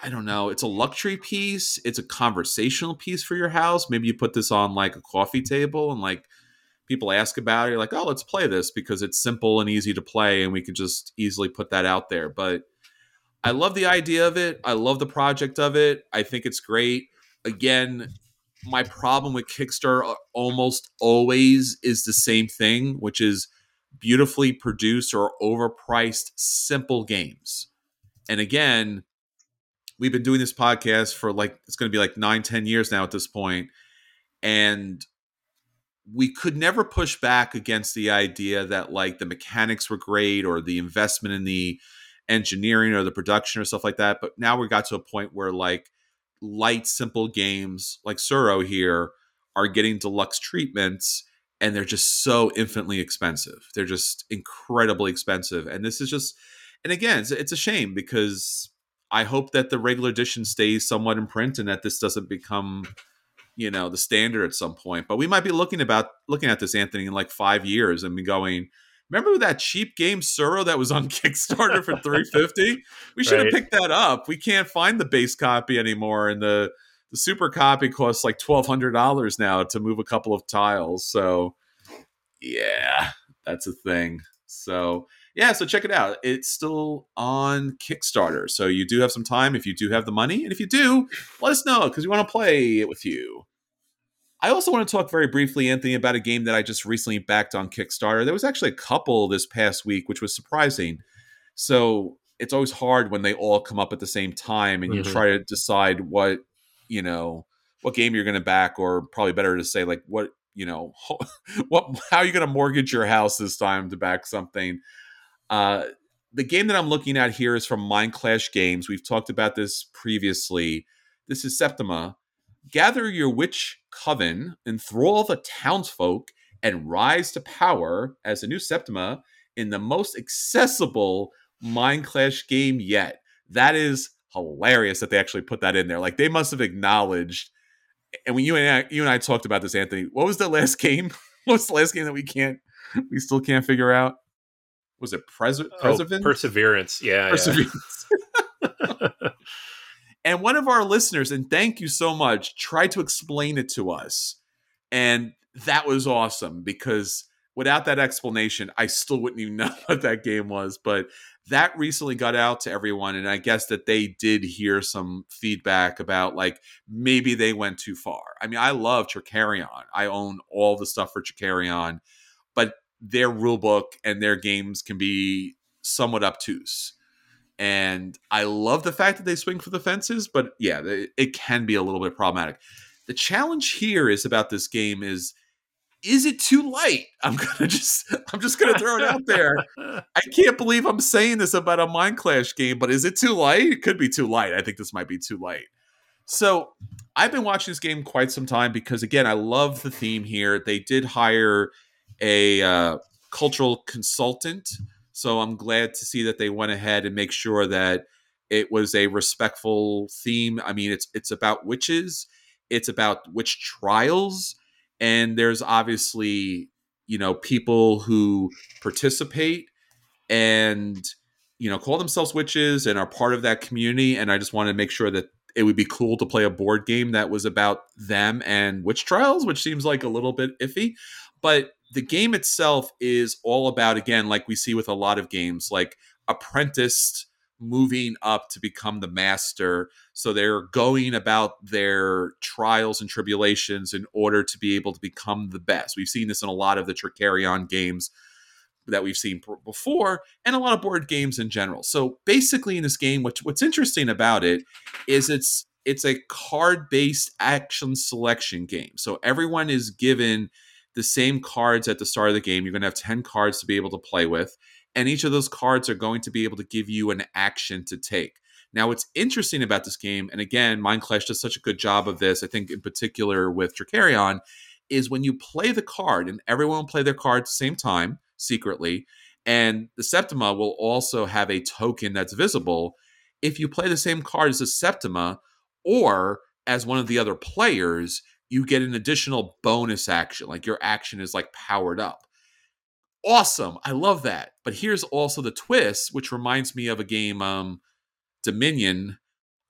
I don't know. It's a luxury piece. It's a conversational piece for your house. Maybe you put this on like a coffee table and like people ask about it. You're like, oh, let's play this because it's simple and easy to play and we can just easily put that out there. But I love the idea of it. I love the project of it. I think it's great. Again, my problem with Kickstarter almost always is the same thing, which is beautifully produced or overpriced simple games. And again, we've been doing this podcast for like it's going to be like nine, ten years now at this point, and we could never push back against the idea that like the mechanics were great or the investment in the engineering or the production or stuff like that. But now we got to a point where like light, simple games like Tsuro here are getting deluxe treatments and they're just so infinitely expensive. They're just incredibly expensive. And this is just, and again, it's, it's a shame because I hope that the regular edition stays somewhat in print and that this doesn't become you know the standard at some point. But we might be looking about looking at this anthony in like five years and be going remember that cheap game Tsuro that was on kickstarter for 350 we should have Right. picked that up. We can't find the base copy anymore and the the super copy costs like $1200 now to move a couple of tiles. So yeah that's a thing. So yeah so check it out it's still on kickstarter so you do have some time if you do have the money and if you do let us know because we want to play it with you I also want to talk very briefly, Anthony, about a game that I just recently backed on Kickstarter. There was actually a couple this past week, which was surprising. So it's always hard when they all come up at the same time and you Mhm. try to decide what, you know, what game you're going to back, or probably better to say, like, what, you know, what, how are you going to mortgage your house this time to back something? Uh, the game that I'm looking at here is from Mind Clash Games. We've talked about this previously. This is Septima. Gather your witch coven, enthrall the townsfolk, and rise to power as the new Septima in the most accessible Mind Clash game yet. That is hilarious that they actually put that in there. Like they must have acknowledged. And when you and I, you and I talked about this, Anthony, what was the last game? What's the last game that we can't, we still can't figure out? Was it Pres- Oh, Perseverance? perseverance. Yeah. yeah. Perseverance. and one of our listeners, and thank you so much, tried to explain it to us. And that was awesome because without that explanation, I still wouldn't even know what that game was. But that recently got out to everyone. And I guess that they did hear some feedback about like maybe they went too far. I mean, I love Trickerion. I own all the stuff for Trickerion, their rule book and their games can be somewhat obtuse. And I love the fact that they swing for the fences, but yeah, it can be a little bit problematic. The challenge here is about this game is is it too light? I'm gonna just I'm just gonna throw it out there. I can't believe I'm saying this about a Mind Clash game, but is it too light? It could be too light. I think this might be too light. So I've been watching this game quite some time because again, I love the theme here. They did hire a uh, cultural consultant, so I'm glad to see that they went ahead and make sure that it was a respectful theme. I mean, it's it's about witches, it's about witch trials, and there's obviously you know people who participate and you know call themselves witches and are part of that community and i just wanted to make sure that it would be cool to play a board game that was about them and witch trials which seems like a little bit iffy but the game itself is all about again like we see with a lot of games like apprenticed moving up to become the master so they're going about their trials and tribulations in order to be able to become the best we've seen this in a lot of the trickerion games that we've seen before and a lot of board games in general. So basically in this game what, what's interesting about it is it's it's a card-based action selection game. So everyone is given the same cards at the start of the game. You're going to have 10 cards to be able to play with and each of those cards are going to be able to give you an action to take. Now, what's interesting about this game, and again, Mind Clash does such a good job of this, I think in particular with Trickerion, is when you play the card, and everyone will play their card at the same time secretly, and the Septima will also have a token that's visible. If you play the same card as the Septima or as one of the other players, you get an additional bonus action. Like your action is like powered up. Awesome. I love that. But here's also the twist, which reminds me of a game, um, Dominion,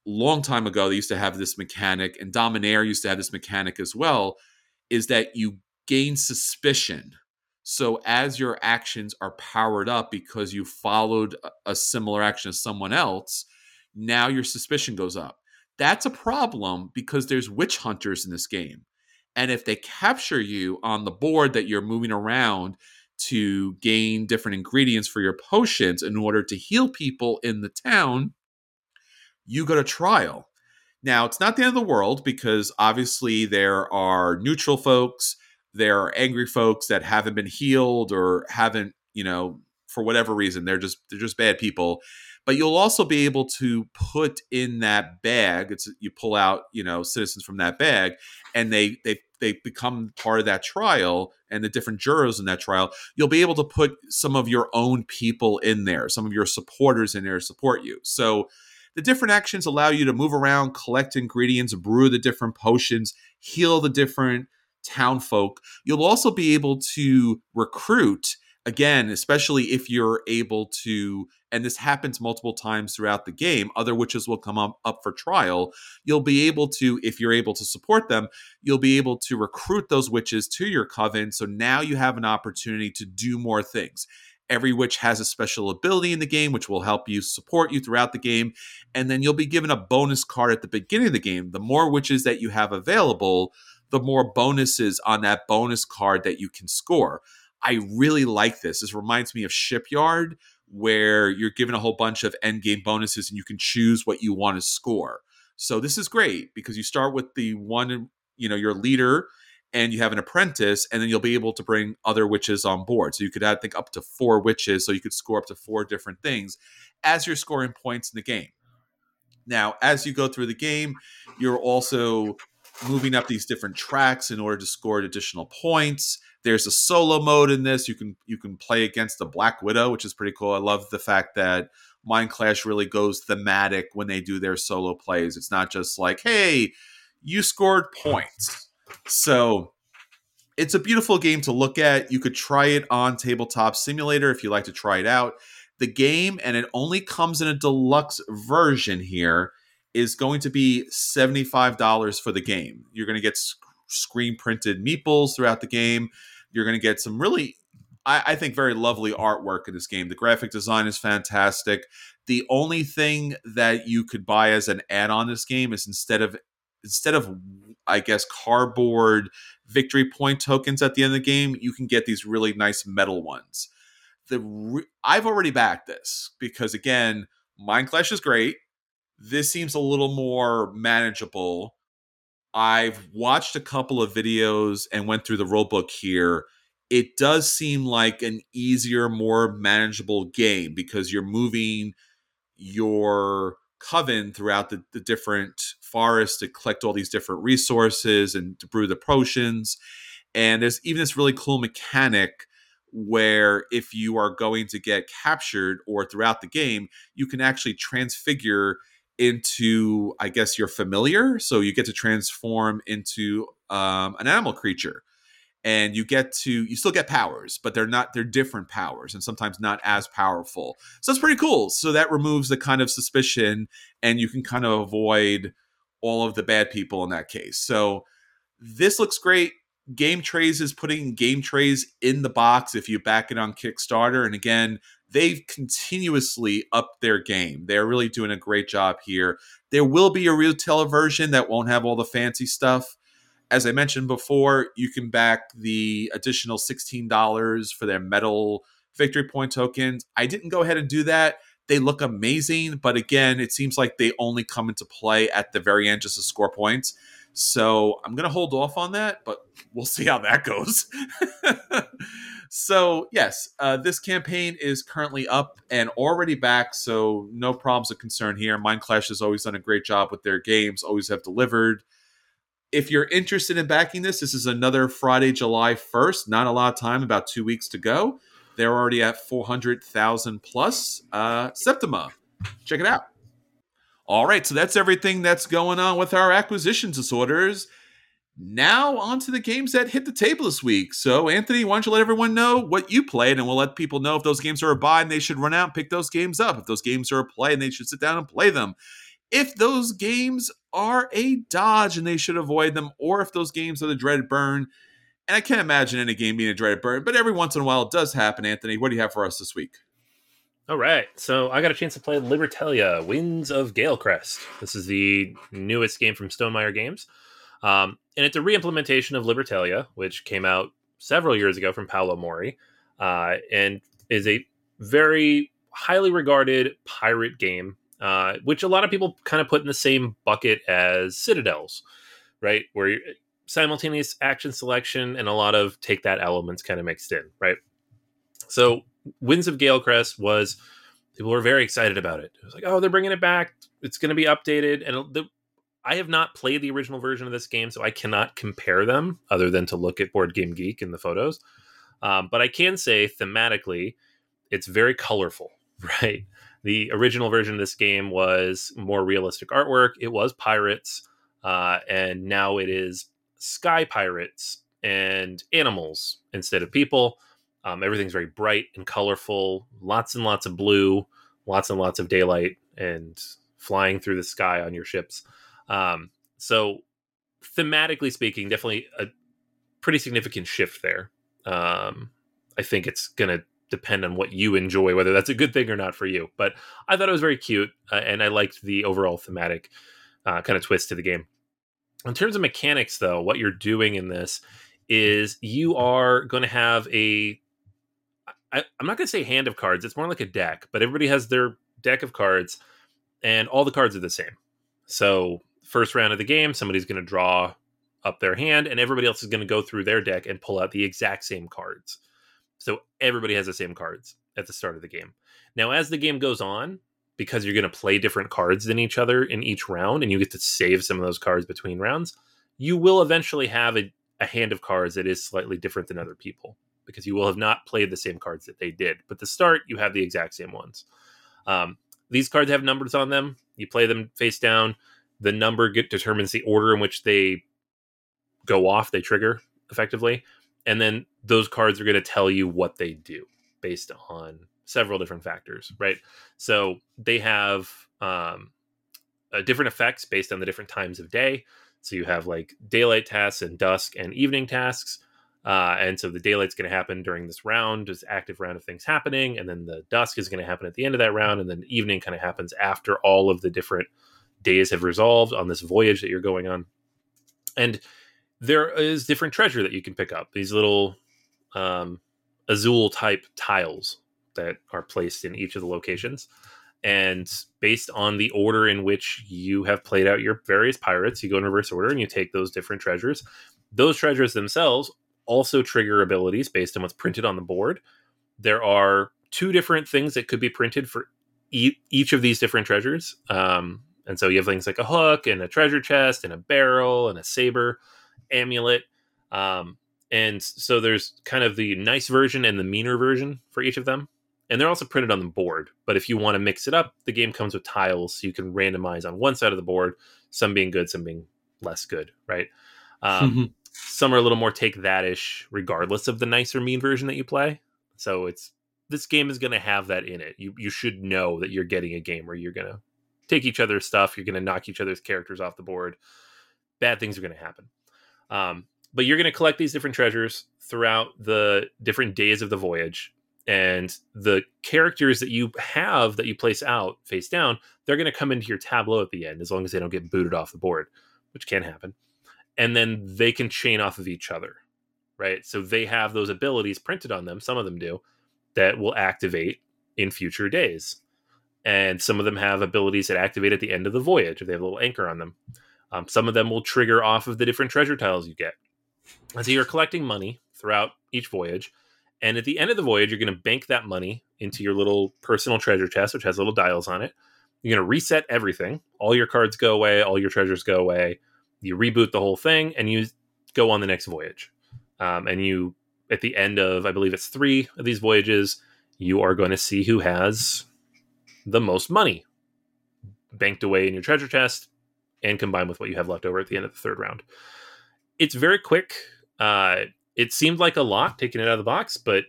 long time ago. They used to have this mechanic, and Dominaire used to have this mechanic as well, is that you gain suspicion. So as your actions are powered up because you followed a- a similar action as someone else, now your suspicion goes up. That's a problem because there's witch hunters in this game. And if they capture you on the board that you're moving around to gain different ingredients for your potions in order to heal people in the town, you go to trial. Now, it's not the end of the world because obviously there are neutral folks, there are angry folks that haven't been healed or haven't, you know, for whatever reason, they're just they're just bad people. But you'll also be able to put in that bag. It's you pull out, you know, citizens from that bag, and they they they become part of that trial and the different jurors in that trial. You'll be able to put some of your own people in there, some of your supporters in there to support you. So the different actions allow you to move around, collect ingredients, brew the different potions, heal the different town folk. You'll also be able to recruit again, especially if you're able to, and this happens multiple times throughout the game, other witches will come up, up for trial. You'll be able to, if you're able to support them, you'll be able to recruit those witches to your coven. So now you have an opportunity to do more things. Every witch has a special ability in the game, which will help you support you throughout the game. And then you'll be given a bonus card at the beginning of the game. The more witches that you have available, the more bonuses on that bonus card that you can score. I really like this. This reminds me of Shipyard, where you're given a whole bunch of end game bonuses and you can choose what you want to score. So this is great because you start with the one, you know, your leader and you have an apprentice, and then you'll be able to bring other witches on board. So you could add, I think, up to four witches, so you could score up to four different things as you're scoring points in the game. Now, as you go through the game, you're also moving up these different tracks in order to score additional points. There's a solo mode in this. You can you can play against the Black Widow, which is pretty cool. I love the fact that Mind Clash really goes thematic when they do their solo plays. It's not just like, hey, you scored points. So it's a beautiful game to look at. You could try it on Tabletop Simulator if you like to try it out. The game, and it only comes in a deluxe version here, is going to be $75 for the game. You're going to get screen printed meeples throughout the game. You're going to get some really, I, I, think, very lovely artwork in this game. The graphic design is fantastic. The only thing that you could buy as an add-on this game is instead of instead of I guess cardboard victory point tokens at the end of the game, you can get these really nice metal ones. The re- I've already backed this because again, Mind Clash is great. This seems a little more manageable I've watched a couple of videos and went through the rule book here. It does seem like an easier, more manageable game because you're moving your coven throughout the, the different forests to collect all these different resources and to brew the potions. And there's even this really cool mechanic where if you are going to get captured or throughout the game, you can actually transfigure into, I guess, your familiar. So you get to transform into um, an animal creature. And you get to, you still get powers, but they're not, they're different powers and sometimes not as powerful. So it's pretty cool. So that removes the kind of suspicion and you can kind of avoid all of the bad people in that case. So this looks great. GameTrayz is putting game trays in the box if you back it on Kickstarter. And again, they've continuously upped their game. They're really doing a great job here. There will be a retail version that won't have all the fancy stuff. As I mentioned before, you can back the additional $16 for their metal victory point tokens. I didn't go ahead and do that. They look amazing, but again, it seems like they only come into play at the very end just to score points. So I'm going to hold off on that, but we'll see how that goes. So yes, uh, this campaign is currently up and already back, so no problems of concern here. Mind Clash has always done a great job with their games, always have delivered. If you're interested in backing this, this is another Friday, July 1st. Not a lot of time, about two weeks to go. They're already at 400,000 plus. Uh, Septima, check it out. All right, so that's everything that's going on with our acquisition disorders. Now, on to the games that hit the table this week. So, Anthony, why don't you let everyone know what you played, and we'll let people know if those games are a buy and they should run out and pick those games up. If those games are a play and they should sit down and play them. If those games are a dodge and they should avoid them, or if those games are the dreaded burn. And I can't imagine any game being a dreaded burn, but every once in a while it does happen, Anthony. What do you have for us this week? All right. So I got a chance to play Libertalia Winds of Galecrest. This is the newest game from Stonemaier Games. Um, and it's a reimplementation of Libertalia, which came out several years ago from Paolo Mori, uh, and is a very highly regarded pirate game, uh, which a lot of people kind of put in the same bucket as Citadels, right? Where simultaneous action selection and a lot of take that elements kind of mixed in, right? So, Winds of Galecrest was people were very excited about it. It was like, oh, they're bringing it back. It's going to be updated, and the, I have not played the original version of this game, so I cannot compare them other than to look at Board Game Geek in the photos. Um, but I can say thematically, it's very colorful, right? The original version of this game was more realistic artwork. It was pirates, uh, and now it is sky pirates and animals instead of people. Um, everything's very bright and colorful, lots and lots of blue, lots and lots of daylight, and flying through the sky on your ships. Um, so, thematically speaking, definitely a pretty significant shift there. Um, I think it's going to depend on what you enjoy, whether that's a good thing or not for you. But I thought it was very cute, uh, and I liked the overall thematic uh, kind of twist to the game. In terms of mechanics, though, what you're doing in this is you are going to have a. I, I'm not going to say hand of cards. It's more like a deck, but everybody has their deck of cards, and all the cards are the same. So, first round of the game, somebody's going to draw up their hand, and everybody else is going to go through their deck and pull out the exact same cards. So everybody has the same cards at the start of the game. Now, as the game goes on, because you're going to play different cards than each other in each round, and you get to save some of those cards between rounds, you will eventually have a, a hand of cards that is slightly different than other people because you will have not played the same cards that they did. But the start, you have the exact same ones. Um, these cards have numbers on them. You play them face down. The number get, determines the order in which they go off, they trigger effectively and then those cards are going to tell you what they do based on several different factors, right? So they have um, uh, different effects based on the different times of day. So you have like daylight tasks and dusk and evening tasks. Uh, and so the daylight's going to happen during this round, this active round of things happening, and then the dusk is going to happen at the end of that round, and then evening kind of happens after all of the different days have resolved on this voyage that you're going on. And there is different treasure that you can pick up. These little um, azul type tiles that are placed in each of the locations. And based on the order in which you have played out your various pirates, you go in reverse order and you take those different treasures. Those treasures themselves also trigger abilities based on what's printed on the board. There are two different things that could be printed for e- each of these different treasures. Um, and so you have things like a hook and a treasure chest and a barrel and a saber amulet. Um, and so there's kind of the nice version and the meaner version for each of them. And they're also printed on the board. But if you want to mix it up, the game comes with tiles so you can randomize on one side of the board, some being good, some being less good, right? Um, some are a little more take that ish, regardless of the nice or mean version that you play. So it's this game is going to have that in it. You you should know that you're getting a game where you're going to take each other's stuff, you're going to knock each other's characters off the board. Bad things are going to happen. Um, but you're going to collect these different treasures throughout the different days of the voyage. And the characters that you have that you place out face down, they're going to come into your tableau at the end as long as they don't get booted off the board, which can happen. And then they can chain off of each other, right? So they have those abilities printed on them, some of them do, that will activate in future days. And some of them have abilities that activate at the end of the voyage if they have a little anchor on them. Um, some of them will trigger off of the different treasure tiles you get. And so you're collecting money throughout each voyage. And at the end of the voyage, you're going to bank that money into your little personal treasure chest, which has little dials on it. You're going to reset everything. All your cards go away, all your treasures go away. You reboot the whole thing, and you go on the next voyage. Um, and you, at the end of, I believe it's three of these voyages, you are going to see who has the most money banked away in your treasure chest and combined with what you have left over at the end of the third round. It's very quick. Uh, it seemed like a lot taking it out of the box, but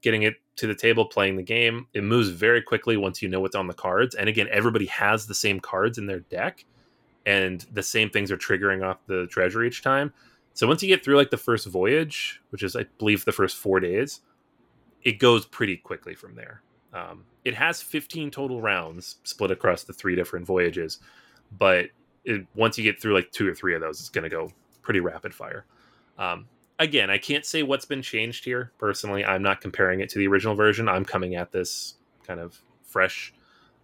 getting it to the table, playing the game, it moves very quickly once you know what's on the cards. And again, everybody has the same cards in their deck, and the same things are triggering off the treasure each time. So once you get through like the first voyage, which is I believe the first four days, it goes pretty quickly from there. Um, it has 15 total rounds split across the three different voyages, but it, once you get through like two or three of those, it's going to go pretty rapid fire. Um, again, I can't say what's been changed here. Personally, I'm not comparing it to the original version. I'm coming at this kind of fresh.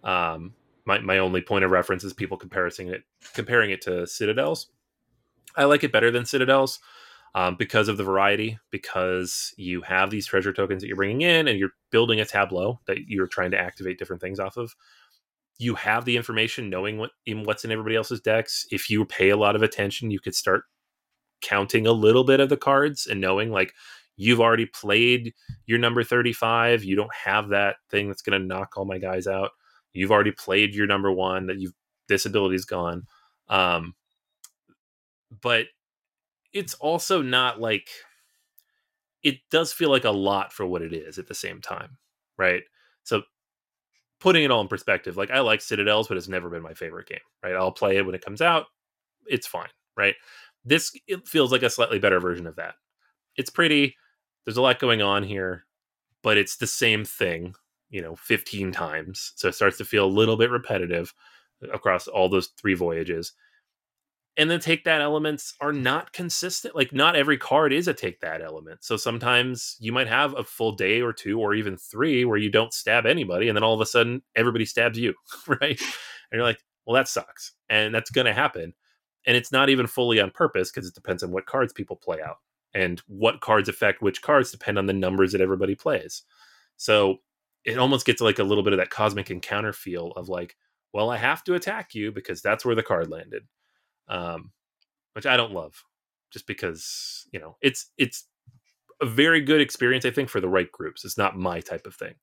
Um, my, my only point of reference is people comparing it comparing it to Citadels. I like it better than Citadels um, because of the variety, because you have these treasure tokens that you're bringing in and you're building a tableau that you're trying to activate different things off of. You have the information knowing what in what's in everybody else's decks. If you pay a lot of attention, you could start counting a little bit of the cards and knowing like you've already played your number 35 you don't have that thing that's going to knock all my guys out you've already played your number one that you've this ability's gone. Um but it's also not like it does feel like a lot for what it is at the same time right? So putting it all in perspective like i like citadels but it's never been my favorite game right? I'll play it when it comes out it's fine right? This it feels like a slightly better version of that. It's pretty there's a lot going on here but it's the same thing you know 15 times so it starts to feel a little bit repetitive across all those three voyages. And the take that elements are not consistent like not every card is a take that element. So sometimes you might have a full day or two or even three where you don't stab anybody and then all of a sudden everybody stabs you right? And you're like well that sucks and that's going to happen. And it's not even fully on purpose because it depends on what cards people play out and what cards affect which cards depend on the numbers that everybody plays. So it almost gets like a little bit of that cosmic encounter feel of like well i have to attack you because that's where the card landed. Um, which i don't love just because you know it's it's a very good experience i think for the right groups. It's not my type of thing.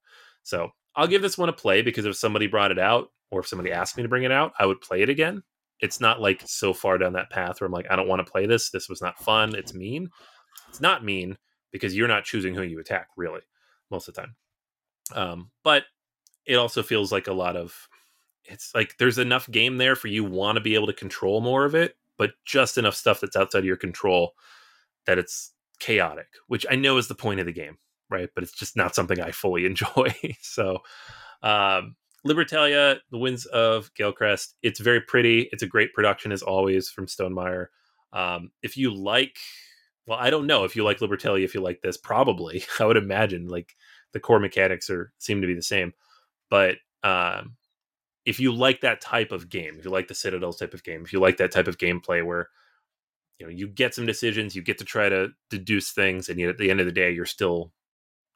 So i'll give this one a play because if somebody brought it out or if somebody asked me to bring it out i would play it again. It's not like so far down that path where i'm like i don't want to play this. This was not fun. It's mean. It's not mean because you're not choosing who you attack really most of the time um, but it also feels like a lot of it's like there's enough game there for you want to be able to control more of it, but just enough stuff that's outside of your control that it's chaotic, which I know is the point of the game, right? But it's just not something I fully enjoy. so, um, Libertalia, The Winds of Galecrest, it's very pretty. It's a great production as always from Stonemaier. Um, if you like, well, I don't know if you like Libertalia, if you like this, probably I would imagine like the core mechanics are seem to be the same. But um, if you like that type of game, if you like the Citadels type of game, if you like that type of gameplay where you know you get some decisions, you get to try to deduce things, and yet at the end of the day, you're still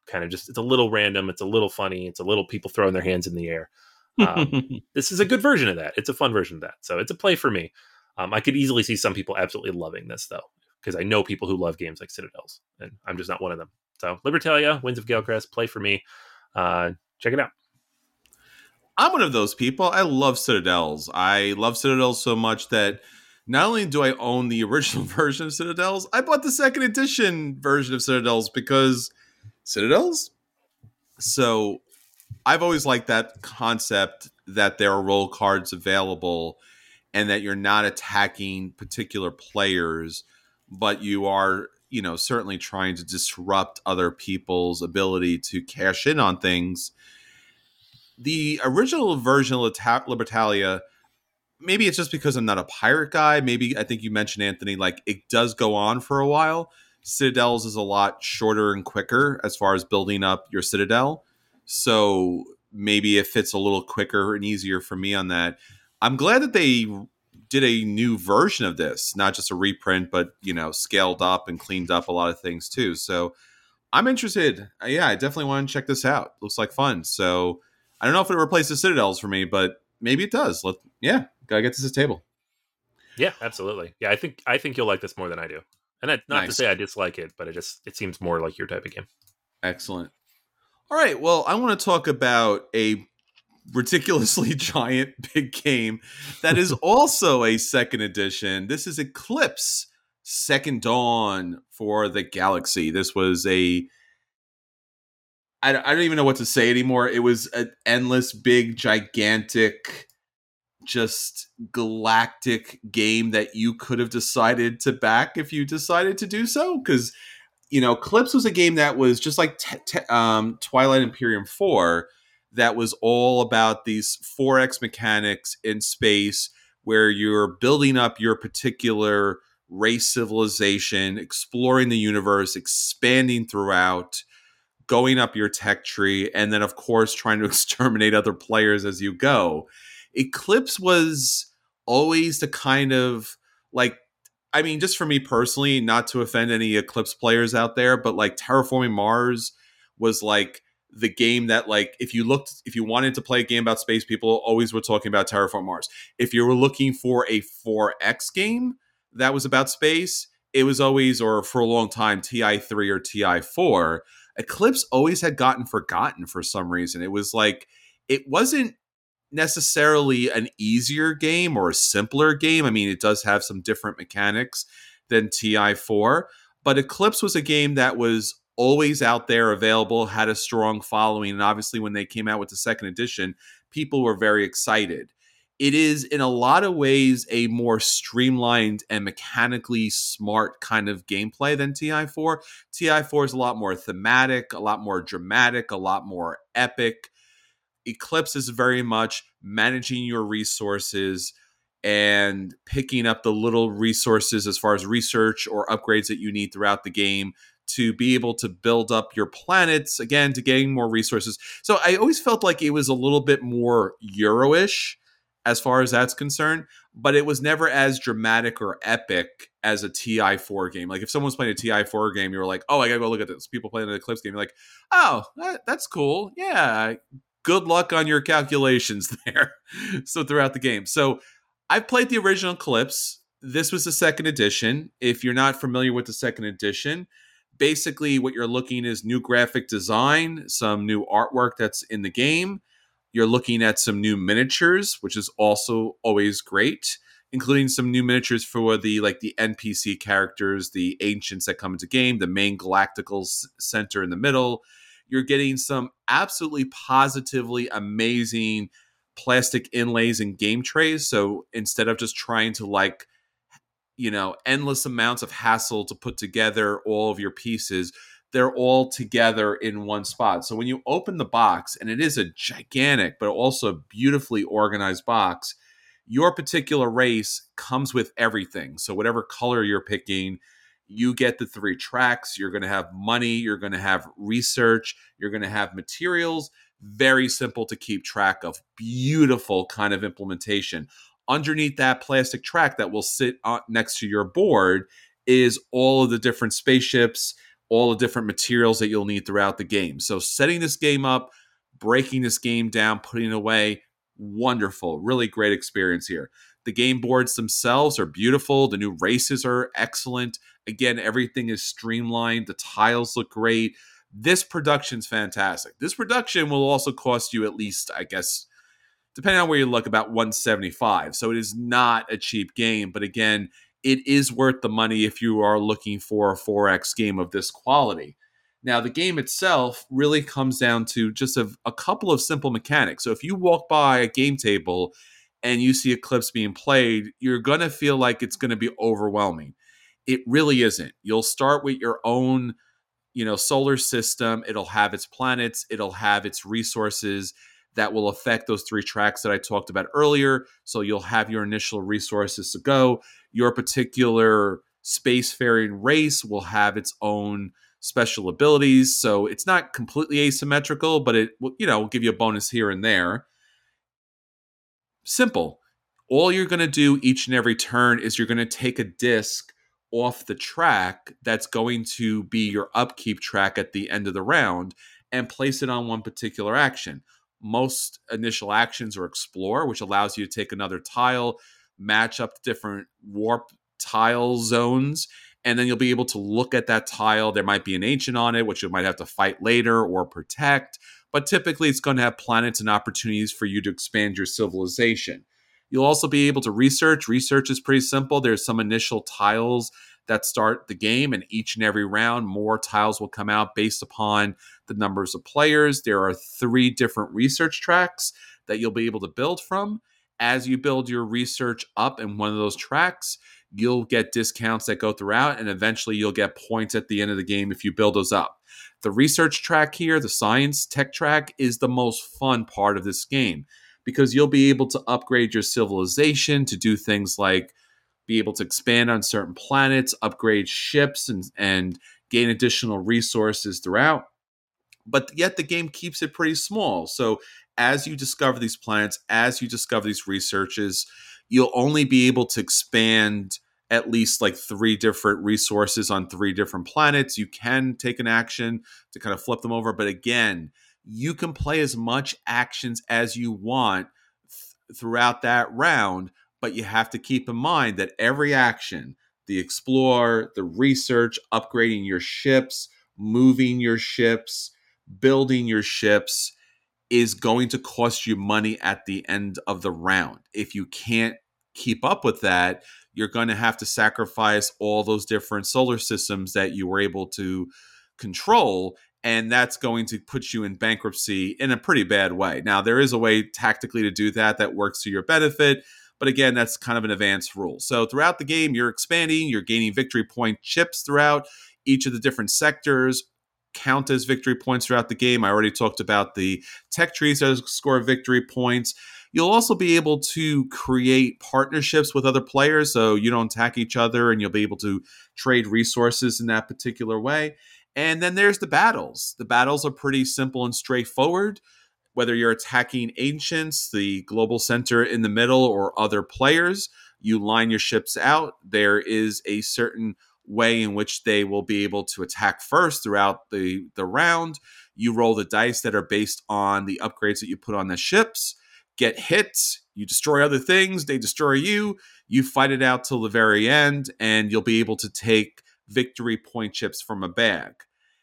kind of just it's a little random, it's a little funny, it's a little people throwing their hands in the air. Um, this is a good version of that. It's a fun version of that. So it's a play for me. Um, I could easily see some people absolutely loving this though, because I know people who love games like Citadels, and I'm just not one of them. So Libertalia, Winds of Galecrest, play for me. Uh, check it out. I'm one of those people. I love Citadels. I love Citadels so much that not only do I own the original version of Citadels, I bought the second edition version of Citadels because Citadels. So I've always liked that concept that there are role cards available and that you're not attacking particular players, but you are, you know, certainly trying to disrupt other people's ability to cash in on things the original version of Libertalia, maybe it's just because I'm not a pirate guy. Maybe I think you mentioned Anthony, like it does go on for a while. Citadels is a lot shorter and quicker as far as building up your citadel. So maybe it fits a little quicker and easier for me on that. I'm glad that they did a new version of this, not just a reprint, but you know, scaled up and cleaned up a lot of things too. So I'm interested. Uh, yeah, I definitely want to check this out. Looks like fun. So I don't know if it replaces Citadels for me, but maybe it does. Let yeah, gotta get to this table. Yeah, absolutely. Yeah, I think I think you'll like this more than I do. And I, not nice. to say I dislike it, but it just it seems more like your type of game. Excellent. All right. Well, I want to talk about a ridiculously giant big game that is also a second edition. This is Eclipse Second Dawn for the Galaxy. This was a I, don't even know what to say anymore. It was an endless, big, gigantic, just galactic game that you could have decided to back if you decided to do so. Because, you know, Eclipse was a game that was just like t- t- um, Twilight Imperium 4, that was all about these 4X mechanics in space where you're building up your particular race civilization, exploring the universe, expanding throughout going up your tech tree, and then, of course, trying to exterminate other players as you go. Eclipse was always the kind of like I mean, just for me personally, not to offend any Eclipse players out there, but like Terraforming Mars was like the game that like if you looked if you wanted to play a game about space people always were talking about terraform mars. If you were looking for a 4x game that was about space it was always or for a long time ti3 or ti4 eclipse always had gotten forgotten for some reason. It was like it wasn't necessarily an easier game or a simpler game. I mean it does have some different mechanics than ti4 but eclipse was a game that was always out there available, had a strong following. And obviously, when they came out with the second edition, people were very excited. It is, in a lot of ways, a more streamlined and mechanically smart kind of gameplay than TI4. TI4 is a lot more thematic, a lot more dramatic, a lot more epic. Eclipse is very much managing your resources and picking up the little resources as far as research or upgrades that you need throughout the game to be able to build up your planets again to gain more resources. So I always felt like it was a little bit more Euroish as far as that's concerned, but it was never as dramatic or epic as a TI4 game. Like if someone's playing a TI4 game, you're like, oh, I gotta go look at this. People playing an Eclipse game, you're like, oh, that, that's cool. Yeah, good luck on your calculations there. so throughout the game, so I've played the original Eclipse. This was the second edition. If you're not familiar with the second edition, basically what you're looking is new graphic design, some new artwork that's in the game. You're looking at some new miniatures, which is also always great, including some new miniatures for the like the NPC characters, the ancients that come into game, the main galactical center in the middle. You're getting some absolutely positively amazing plastic inlays and game trays. So instead of just trying to like you know endless amounts of hassle to put together all of your pieces they're all together in one spot. So when you open the box and it is a gigantic but also beautifully organized box your particular race comes with everything. So whatever color you're picking you get the three tracks you're going to have money you're going to have research you're going to have materials. Very simple to keep track of. Beautiful kind of implementation underneath that plastic track that will sit next to your board is all of the different spaceships, all the different materials that you'll need throughout the game. So setting this game up, breaking this game down, putting it away, wonderful. Really great experience here. The game boards themselves are beautiful. The new races are excellent. Again, everything is streamlined. The tiles look great. This production's fantastic. This production will also cost you at least, I guess, depending on where you look, about 175. So it is not a cheap game, but again, it is worth the money if you are looking for a 4X game of this quality. Now, the game itself really comes down to just a, a couple of simple mechanics. So if you walk by a game table and you see Eclipse being played, you're going to feel like it's going to be overwhelming. It really isn't. You'll start with your own, you know, solar system. It'll have its planets, it'll have its resources, that will affect those three tracks that I talked about earlier. So you'll have your initial resources to go. Your particular spacefaring race will have its own special abilities. So it's not completely asymmetrical, but it will, you know, will give you a bonus here and there. Simple. All you're going to do each and every turn is you're going to take a disc off the track that's going to be your upkeep track at the end of the round and place it on one particular action most initial actions or explore, which allows you to take another tile, match up different warp tile zones, and then you'll be able to look at that tile. There might be an ancient on it, which you might have to fight later or protect, but typically it's going to have planets and opportunities for you to expand your civilization. You'll also be able to research. Research is pretty simple. There's some initial tiles that start the game, and each and every round, more tiles will come out based upon the numbers of players. There are three different research tracks that you'll be able to build from. As you build your research up in one of those tracks, you'll get discounts that go throughout, and eventually you'll get points at the end of the game if you build those up. The research track here, the science tech track, is the most fun part of this game because you'll be able to upgrade your civilization to do things like be able to expand on certain planets, upgrade ships, and, and gain additional resources throughout but yet the game keeps it pretty small. So as you discover these planets, as you discover these researches, you'll only be able to expand at least like three different resources on three different planets. You can take an action to kind of flip them over. But again, you can play as much actions as you want th- throughout that round. But you have to keep in mind that every action, the explore, the research, upgrading your ships, moving your ships, building your ships, is going to cost you money at the end of the round. If you can't keep up with that, you're going to have to sacrifice all those different solar systems that you were able to control. And that's going to put you in bankruptcy in a pretty bad way. Now, there is a way tactically to do that that works to your benefit. But again, that's kind of an advanced rule. So throughout the game, you're expanding, you're gaining victory point chips throughout each of the different sectors count as victory points throughout the game. I already talked about the tech trees that score victory points. You'll also be able to create partnerships with other players so you don't attack each other and you'll be able to trade resources in that particular way. And then there's the battles. The battles are pretty simple and straightforward. Whether you're attacking ancients, the global center in the middle, or other players, you line your ships out. There is a certain way in which they will be able to attack first throughout the, the round. You roll the dice that are based on the upgrades that you put on the ships, get hits, you destroy other things, they destroy you, you fight it out till the very end, and you'll be able to take victory point chips from a bag.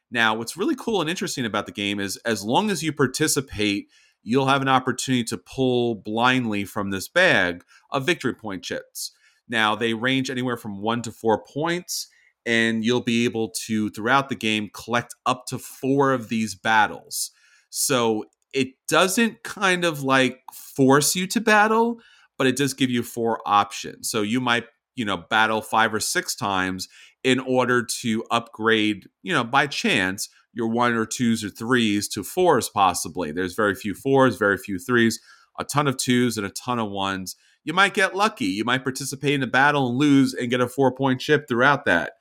Now, what's really cool and interesting about the game is as long as you participate, you'll have an opportunity to pull blindly from this bag of victory point chips. Now, they range anywhere from one to four points, and you'll be able to, throughout the game, collect up to four of these battles. So it doesn't kind of like force you to battle, but it does give you four options. So you might, you know, battle five or six times in order to upgrade, you know, by chance, your one or twos or threes to fours possibly. There's very few fours, very few threes, a ton of twos and a ton of ones you might get lucky. You might participate in a battle and lose and get a four point chip throughout that.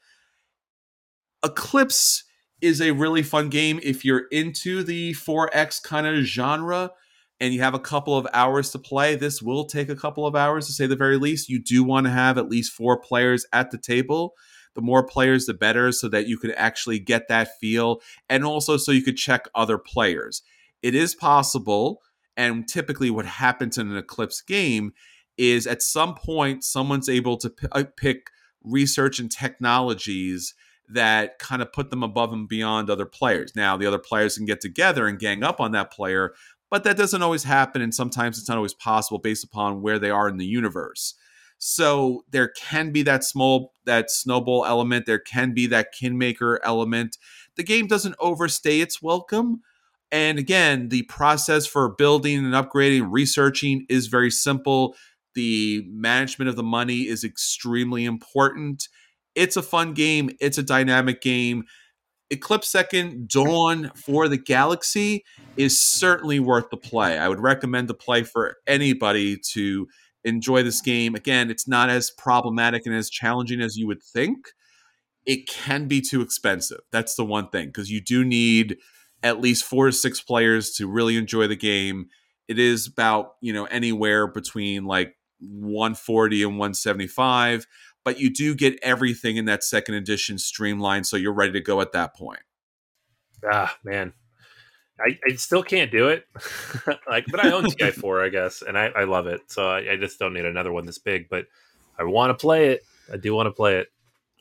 Eclipse is a really fun game if you're into the 4X kind of genre and you have a couple of hours to play. This will take a couple of hours to say the very least. You do want to have at least four players at the table. The more players, the better, so that you could actually get that feel and also so you could check other players. It is possible, and typically what happens in an Eclipse game is at some point someone's able to p- uh, pick research and technologies that kind of put them above and beyond other players. Now, the other players can get together and gang up on that player, but that doesn't always happen. And sometimes it's not always possible based upon where they are in the universe. So there can be that small, that snowball element. There can be that kingmaker element. The game doesn't overstay its welcome. And again, the process for building and upgrading, researching is very simple the management of the money is extremely important. It's a fun game, it's a dynamic game. Eclipse Second Dawn for the Galaxy is certainly worth the play. I would recommend the play for anybody to enjoy this game. Again, it's not as problematic and as challenging as you would think. It can be too expensive. That's the one thing because you do need at least four to six players to really enjoy the game. It is about, you know, anywhere between like 140 and 175 but you do get everything in that second edition streamlined so you're ready to go at that point ah man i, I still can't do it. Like but i own ti4 i guess and I, I love it. So I, I just don't need another one this big but i want to play it. I do want to play it.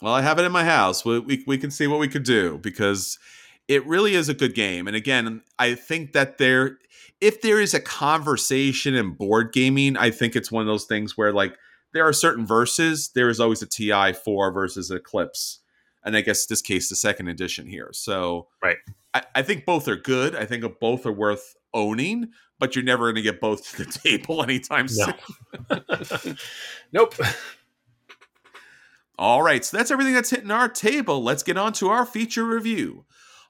Well i have it in my house. We, we, we can see what we could do because it really is a good game. And again i think that there if there is a conversation in board gaming, I think it's one of those things where like there are certain verses. There is always a TI four versus Eclipse, and I guess this case the second edition here. So right, I, I think both are good. I think both are worth owning, but you're never going to get both to the table anytime no. soon. nope. All right, so that's everything that's hitting our table. Let's get on to our feature review.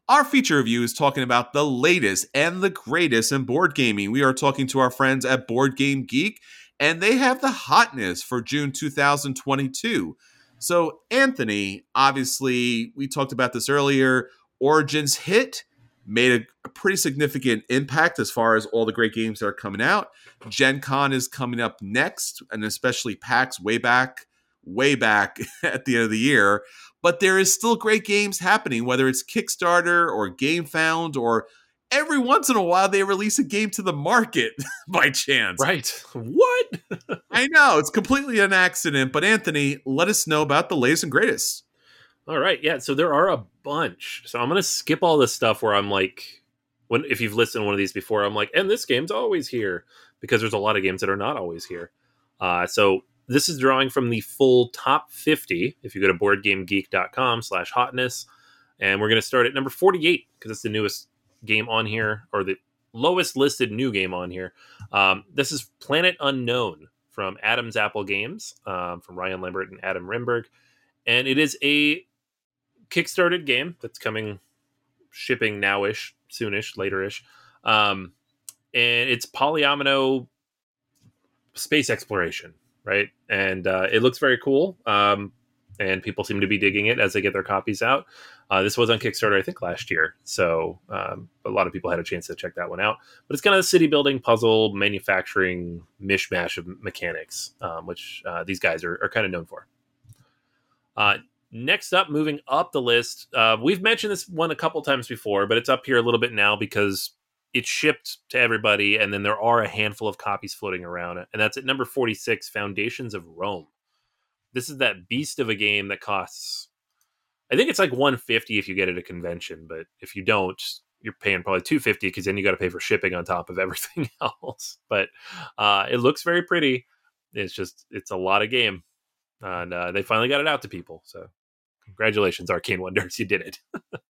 Our feature review is talking about the latest and the greatest in board gaming. We are talking to our friends at Board Game Geek, and they have the hotness for June 2022. So, Anthony, obviously, we talked about this earlier. Origins hit, made a, a, pretty significant impact as far as all the great games that are coming out. Gen Con is coming up next, and especially PAX way back way back at the end of the year. But there is still great games happening, whether it's Kickstarter or GameFound or every once in a while they release a game to the market by chance. Right. What? I know. It's completely an accident. But Anthony, let us know about the latest and greatest. All right. Yeah. So there are a bunch. So I'm going to skip all this stuff where I'm like, when if you've listened to one of these before, I'm like, and this game's always here because there's a lot of games that are not always here. Uh, so this is drawing from the full top 50. If you go to boardgamegeek.com slash hotness, and we're going to start at number 48 because it's the newest game on here or the lowest listed new game on here. Um, this is Planet Unknown from Adam's Apple Games um, from Ryan Lambert and Adam Rehberg. And it is a kickstarted game that's coming shipping nowish, soonish, laterish. Um, and it's polyomino space exploration, right? And uh, it looks very cool. Um, and people seem to be digging it as they get their copies out. Uh, this was on Kickstarter, I think, last year, so um, a lot of people had a chance to check that one out. But it's kind of a city building, puzzle, manufacturing mishmash of mechanics, um, which uh, these guys are, are kind of known for. Uh, next up, moving up the list, uh, we've mentioned this one a couple times before, but it's up here a little bit now because it's shipped to everybody, and then there are a handful of copies floating around, and that's at number forty-six, Foundations of Rome. This is that beast of a game that costs. I think it's like 150 if you get it at a convention, but if you don't, you're paying probably 250 because then you got to pay for shipping on top of everything else. But uh, it looks very pretty. It's just it's a lot of game, and uh, they finally got it out to people. So congratulations, Arcane Wonders, you did it.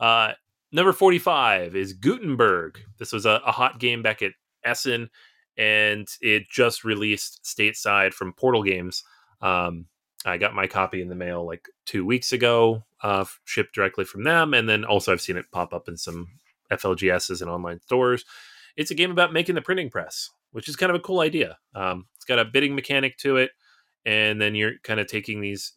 uh, number 45 is Gutenberg. This was a, a hot game back at Essen, and it just released stateside from Portal Games. Um, I got my copy in the mail like two weeks ago, uh, shipped directly from them, and then also I've seen it pop up in some FLGSs and online stores. It's a game about making the printing press, which is kind of a cool idea. Um, it's got a bidding mechanic to it, and then you're kind of taking these.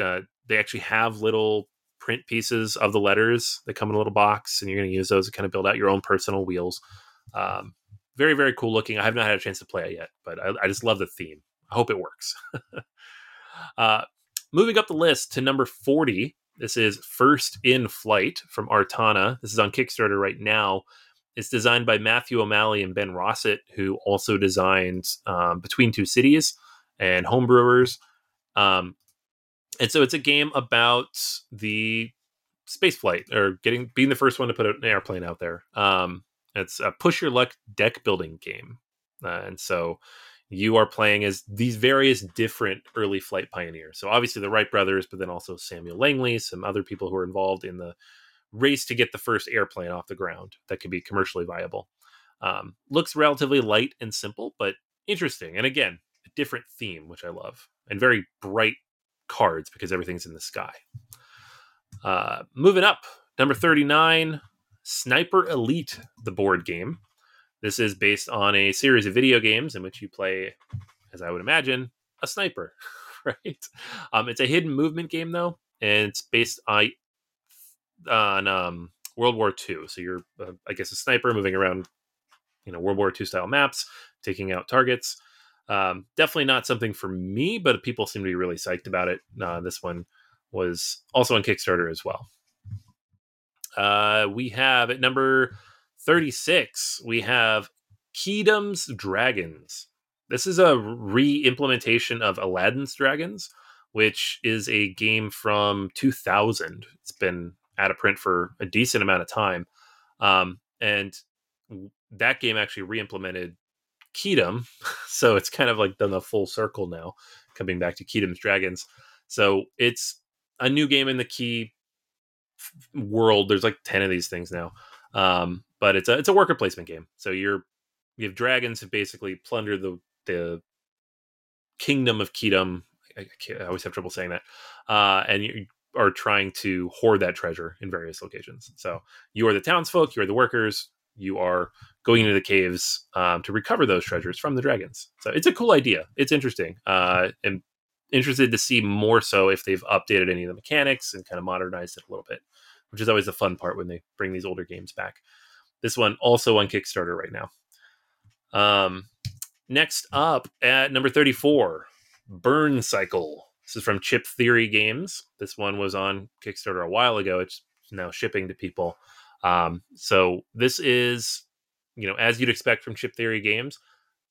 Uh, they actually have little print pieces of the letters that come in a little box, and you're going to use those to kind of build out your own personal wheels. Um, very very cool looking. I have not had a chance to play it yet, but I, I just love the theme. I hope it works. uh, moving up the list to number 40, this is First in Flight from Artana. This is on Kickstarter right now. It's designed by Matthew O'Malley and Ben Rosset, who also designed um, Between Two Cities and Homebrewers. Um, and so it's a game about the space flight or getting being the first one to put an airplane out there. Um, it's a push your luck deck building game, uh, and so you are playing as these various different early flight pioneers. So obviously the Wright brothers, but then also Samuel Langley, some other people who are involved in the race to get the first airplane off the ground that could be commercially viable. Um, looks relatively light and simple, but interesting. And again, a different theme, which I love, and very bright cards because everything's in the sky. Uh, moving up, number 39, Sniper Elite, the board game. This is based on a series of video games in which you play, as I would imagine, a sniper, right? Um, it's a hidden movement game though, and it's based on um, World War II. So you're, uh, I guess, a sniper moving around, you know, World War II style maps, taking out targets. Um, definitely not something for me, but people seem to be really psyched about it. Uh, this one was also on Kickstarter as well. Uh, we have at number 36, we have Keydom's Dragons. This is a re implementation of Aladdin's Dragons, which is a game from 2000. It's been out of print for a decent amount of time. Um, and that game actually re implemented Keydom. So it's kind of like done the full circle now, coming back to Keydom's Dragons. So it's a new game in the key world. There's like 10 of these things now. Um, but it's a it's a worker placement game. So you're you have dragons who basically plunder the the kingdom of Keydom. I, I always have trouble saying that. Uh, and you are trying to hoard that treasure in various locations. So you are the townsfolk, you are the workers, you are going into the caves um, to recover those treasures from the dragons. So it's a cool idea. It's interesting. Uh, and interested to see more so if they've updated any of the mechanics and kind of modernized it a little bit, which is always the fun part when they bring these older games back. This one also on Kickstarter right now. Um, next up at number 34, Burn Cycle. This is from Chip Theory Games. This one was on Kickstarter a while ago. It's now shipping to people. Um, so this is, you know, as you'd expect from Chip Theory Games,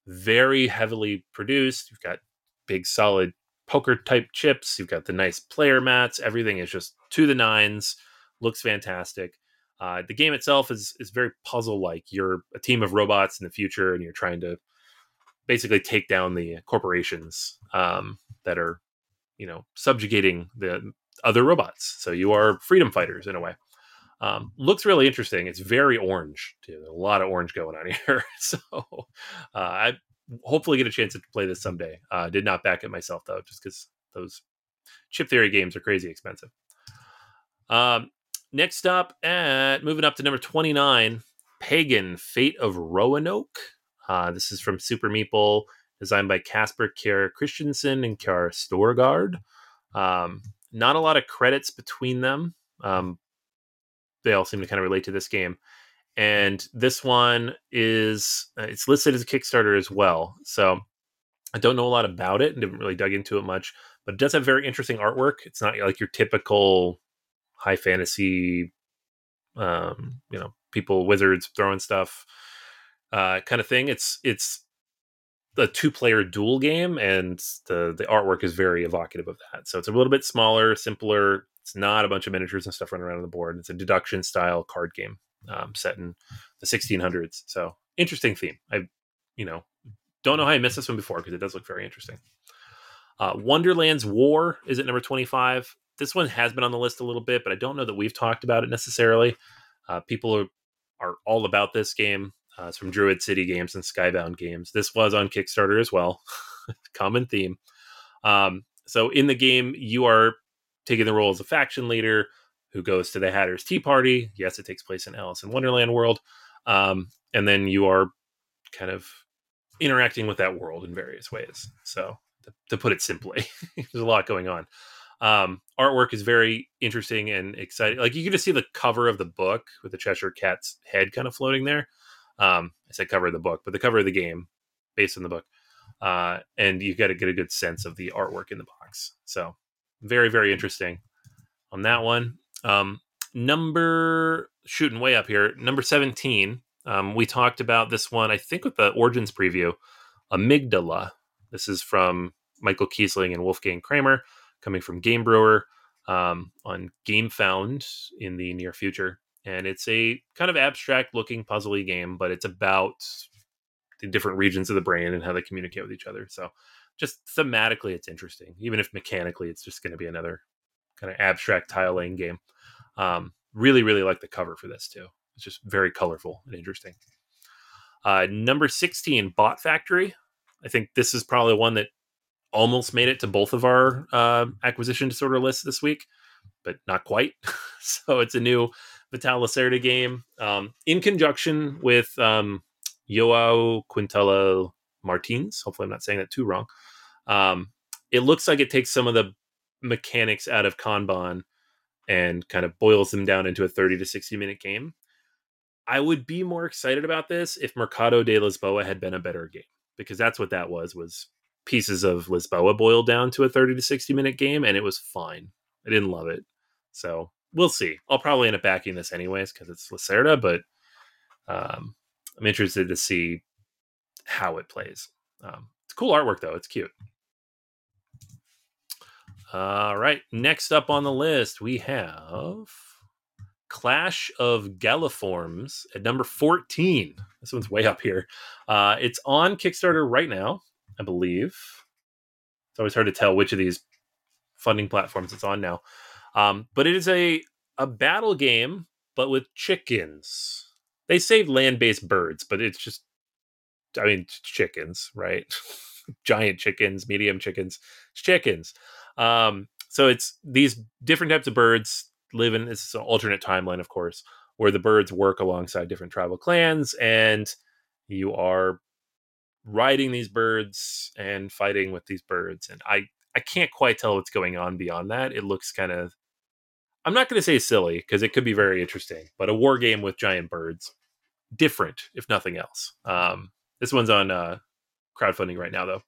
very heavily produced. You've got big, solid poker type chips. You've got the nice player mats. Everything is just to the nines. Looks fantastic. Uh, the game itself is is very puzzle like. You're a team of robots in the future, and you're trying to basically take down the corporations um, that are, you know, subjugating the other robots. So you are freedom fighters in a way. Um, looks really interesting. It's very orange too. There's a lot of orange going on here. so uh, I hopefully get a chance to play this someday. Uh, did not back it myself though, just because those chip theory games are crazy expensive. Um, next up, at moving up to number twenty nine, Pagan Fate of Roanoke. Uh, this is from Super Meeple, designed by Kasper Kjær Christiansen and Kåre Storgaard. Um, not a lot of credits between them. Um, they all seem to kind of relate to this game. And this one is uh, it's listed as a Kickstarter as well. So I don't know a lot about it and didn't really dug into it much, but it does have very interesting artwork. It's not like your typical high fantasy, um, you know, people wizards throwing stuff uh, kind of thing. It's it's a two player duel game, and the the artwork is very evocative of that. So it's a little bit smaller, simpler. It's not a bunch of miniatures and stuff running around on the board. It's a deduction style card game um, set in the 1600s. So interesting theme. I, you know, don't know how I missed this one before because it does look very interesting. Uh, Wonderland's War is at number 25. This one has been on the list a little bit, but I don't know that we've talked about it necessarily. Uh, people are, are all about this game. Uh, it's from Druid City Games and Skybound Games. This was on Kickstarter as well. Common theme. Um, so in the game, you are taking the role as a faction leader who goes to the Hatter's Tea Party. Yes, it takes place in Alice in Wonderland world. Um, and then you are kind of interacting with that world in various ways. So, to, to put it simply, there's a lot going on. Um, artwork is very interesting and exciting. Like you can just see the cover of the book with the Cheshire Cat's head kind of floating there. Um, I said cover of the book, but the cover of the game based on the book. Uh, and you got to get a good sense of the artwork in the box. So very, very interesting on that one. Um, number shooting way up here, number 17. Um, we talked about this one, I think, with the Origins preview, Amygdala. This is from Michael Kiesling and Wolfgang Kramer, coming from Game Brewer um, on Gamefound in the near future and it's a kind of abstract looking puzzly game, but it's about the different regions of the brain and how they communicate with each other. So just thematically, it's interesting, even if mechanically it's just going to be another kind of abstract tile laying game. Um, really, really like the cover for this too. It's just very colorful and interesting. Uh, number 16, Bot Factory. I think this is probably one that almost made it to both of our uh, acquisition disorder lists this week, but not quite. so it's a new Vital Lacerda game um, in conjunction with um, Joao Quintela Martins. Hopefully, I'm not saying that too wrong. Um, it looks like it takes some of the mechanics out of Kanban and kind of boils them down into a 30 to 60 minute game. I would be more excited about this if Mercado de Lisboa had been a better game because that's what that was was pieces of Lisboa boiled down to a 30 to 60 minute game and it was fine. I didn't love it. So we'll see. I'll probably end up backing this anyways because it's Lacerda, but um, I'm interested to see how it plays. Um, it's cool artwork though. It's cute. All right. Next up on the list, we have Clash of Galliforms at number 14. This one's way up here. Uh, it's on Kickstarter right now, I believe. It's always hard to tell which of these funding platforms it's on now. Um, but it is a a battle game, but with chickens. They save land based birds, but it's just, I mean, chickens, right? Giant chickens, medium chickens, chickens. Um, so it's these different types of birds live in this alternate timeline, of course, where the birds work alongside different tribal clans, and you are riding these birds and fighting with these birds. And I I can't quite tell what's going on beyond that. It looks kind of I'm not going to say silly because it could be very interesting, but a war game with giant birds, different if nothing else. Um, this one's on uh, crowdfunding right now, though.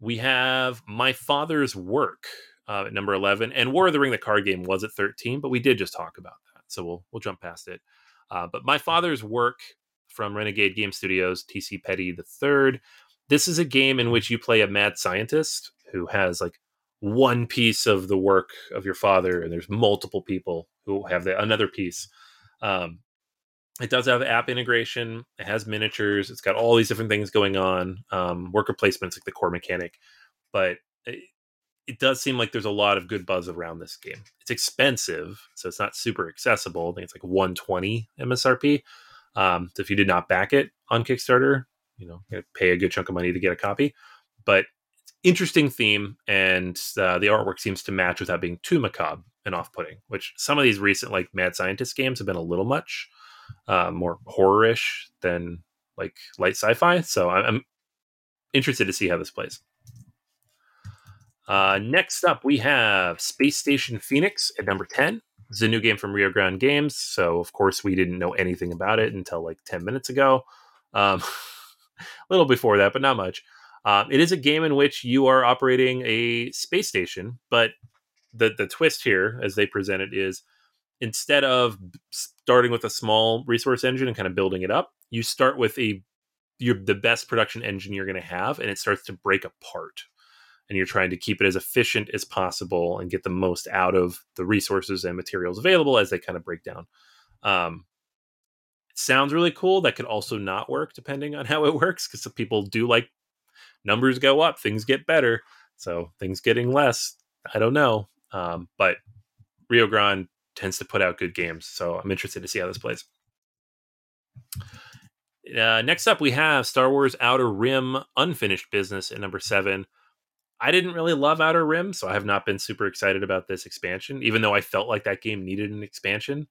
we have My Father's Work uh, at number 11. And War of the Ring, the card game, was at 13, but we did just talk about that. So we'll, we'll jump past it. Uh, but My Father's Work from Renegade Game Studios, TC Petty the third. This is a game in which you play a mad scientist who has like one piece of the work of your father, and there's multiple people who have the, another piece. Um, it does have app integration. It has miniatures. It's got all these different things going on. Um, worker placement's like the core mechanic, but it, it, does seem like there's a lot of good buzz around this game. It's expensive, so it's not super accessible. I think it's like 120 MSRP. Um, so if you did not back it on Kickstarter, you know, you pay a good chunk of money to get a copy. But interesting theme, and uh, the artwork seems to match without being too macabre and off-putting. Which some of these recent like Mad Scientist games have been a little much uh, more horror-ish than like light sci-fi. So I'm interested to see how this plays. Uh, next up, we have Space Station Phoenix at number 10. It's a new game from Rio Grande Games. So, of course, we didn't know anything about it until like 10 minutes ago. Um, a little before that, but not much. Uh, it is a game in which you are operating a space station, but the, the twist here, as they present it, is instead of starting with a small resource engine and kind of building it up, you start with a you're the best production engine you're going to have, and it starts to break apart. And you're trying to keep it as efficient as possible and get the most out of the resources and materials available as they kind of break down. Um, sounds really cool. That could also not work depending on how it works because people do like numbers go up, things get better. So things getting less, I don't know. Um, but Rio Grande tends to put out good games. So I'm interested to see how this plays. Uh, next up, we have Star Wars Outer Rim Unfinished Business at number seven. I didn't really love Outer Rim, so I have not been super excited about this expansion, even though I felt like that game needed an expansion.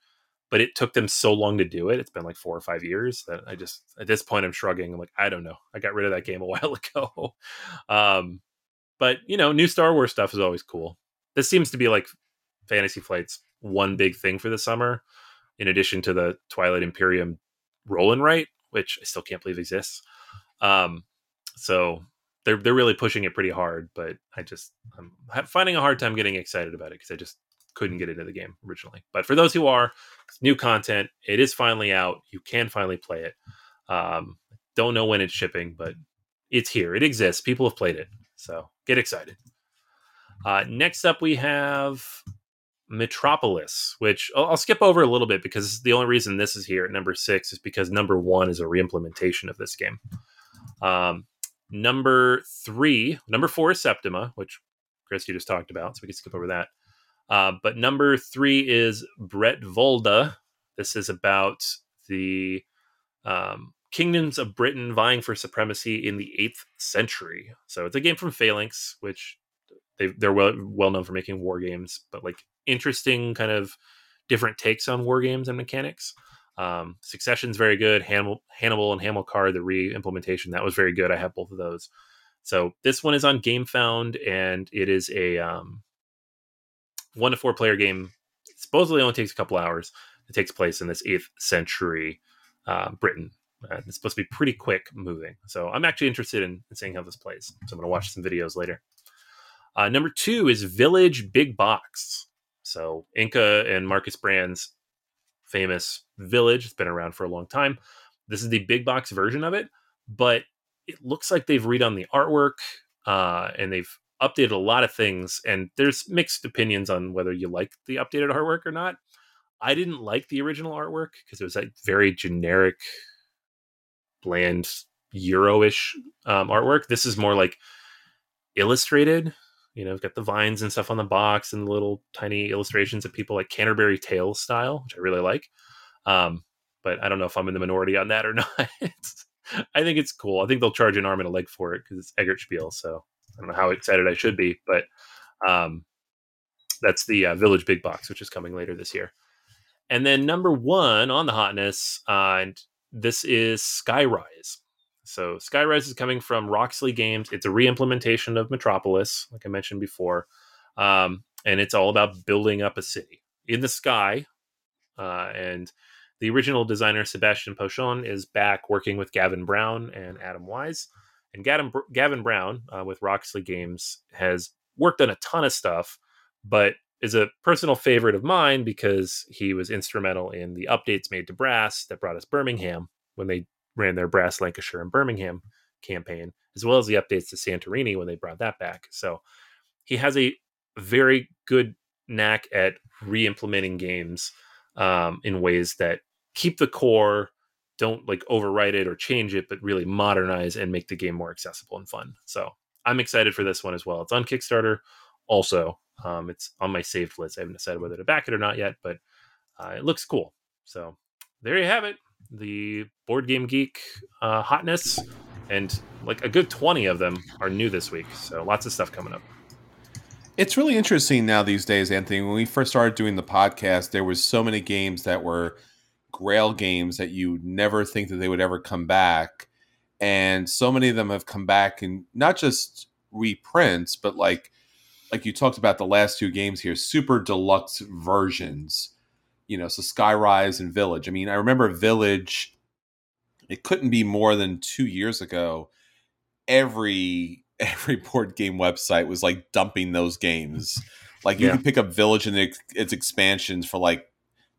But it took them so long to do it. It's been like four or five years that I just, at this point, I'm shrugging. I'm like, I don't know. I got rid of that game a while ago. um, but, you know, new Star Wars stuff is always cool. This seems to be like Fantasy Flight's one big thing for the summer, in addition to the Twilight Imperium roll and write, which I still can't believe exists. Um, so they're they're really pushing it pretty hard, but I just I'm finding a hard time getting excited about it because I just couldn't get into the game originally. But for those who are, new content. It is finally out. You can finally play it. Um, don't know when it's shipping, but it's here. It exists. People have played it, so get excited. Uh, next up, we have Metropolys, which I'll, I'll, skip over a little bit because the only reason this is here at number six is because number one is a reimplementation of this game. Um, number three, number four is Septima, which Chris you just talked about, so we can skip over that. Uh, but number three is Bretwalda. This is about the um, kingdoms of Britain vying for supremacy in the eighth century. So it's a game from Phalanx, which they they're well well known for making war games, but like interesting kind of different takes on war games and mechanics. Um, Succession's very good. Hannibal, Hannibal and Hamilcar, the re-implementation, that was very good. I have both of those. So this one is on GameFound, and it is a um, one to four player game. Supposedly only takes a couple hours. It takes place in this eighth century uh, Britain. Uh, it's supposed to be pretty quick moving. So I'm actually interested in, in seeing how this plays. So I'm going to watch some videos later. Uh, number two is Village Big Box. So Inka and Markus Brand's famous Village. It's been around for a long time. This is the big box version of it, but it looks like they've redone the artwork uh, and they've updated a lot of things. And there's mixed opinions on whether you like the updated artwork or not. I didn't like the original artwork because it was like very generic, bland Euro-ish um, artwork. This is more like illustrated you know, we've got the vines and stuff on the box and the little tiny illustrations of people like Canterbury Tales style, which I really like. Um, but I don't know if I'm in the minority on that or not. I think it's cool. I think they'll charge an arm and a leg for it because it's Eggertspiele. So I don't know how excited I should be, but um, that's the uh, Village Big Box, which is coming later this year. And then number one on the hotness, uh, and this is Skyrise. So Skyrise is coming from Roxley Games. It's a re-implementation of Metropolys, like I mentioned before, um, and it's all about building up a city in the sky. Uh, and the original designer Sébastien Pauchon is back working with Gavin Brown and Adam Wyse, And Gavin, Gavin Brown uh, with Roxley Games has worked on a ton of stuff, but is a personal favorite of mine because he was instrumental in the updates made to Brass that brought us Birmingham when they ran their Brass Lancashire and Birmingham campaign, as well as the updates to Santorini when they brought that back. So he has a very good knack at re-implementing games um, in ways that keep the core don't like overwrite it or change it but really modernize and make the game more accessible and fun. So i'm excited for this one as well. It's on kickstarter. Also um, it's on my saved list. I haven't decided whether to back it or not yet but uh, it looks cool. So there you have it the board game geek uh, hotness and like a good 20 of them are new this week so lots of stuff coming up it's really interesting now these days, Anthony. When we first started doing the podcast, there was so many games that were grail games that you never think that they would ever come back. And so many of them have come back and not just reprints, but like like you talked about the last two games here, super deluxe versions. You know, so Skyrise and Village. I mean, I remember Village, it couldn't be more than two years ago. Every every board game website was like dumping those games. Like you yeah. could pick up Village and its expansions for like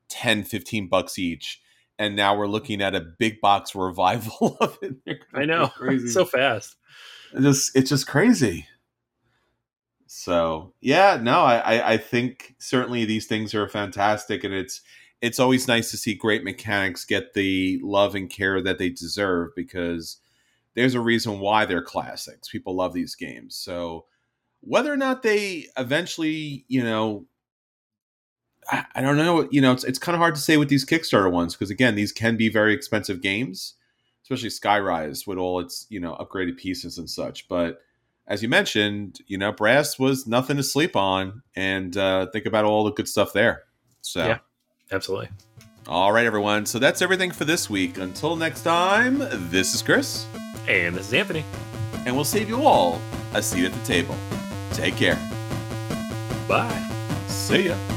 10, 15 bucks each. And now we're looking at a big box revival of it. I know. Crazy. so fast. It's just it's just crazy. So yeah, no, I, I think certainly these things are fantastic and it's it's always nice to see great mechanics get the love and care that they deserve because there's a reason why they're classics. People love these games. So whether or not they eventually, you know, I, I don't know, you know, it's it's kind of hard to say with these Kickstarter ones because again, these can be very expensive games, especially Skyrise with all its, you know, upgraded pieces and such. But as you mentioned, you know, Brass was nothing to sleep on, and uh, think about all the good stuff there. So, yeah, absolutely. All right, everyone. So that's everything for this week. Until next time, this is Chris. And this is Anthony. And we'll save you all a seat at the table. Take care. Bye. See ya.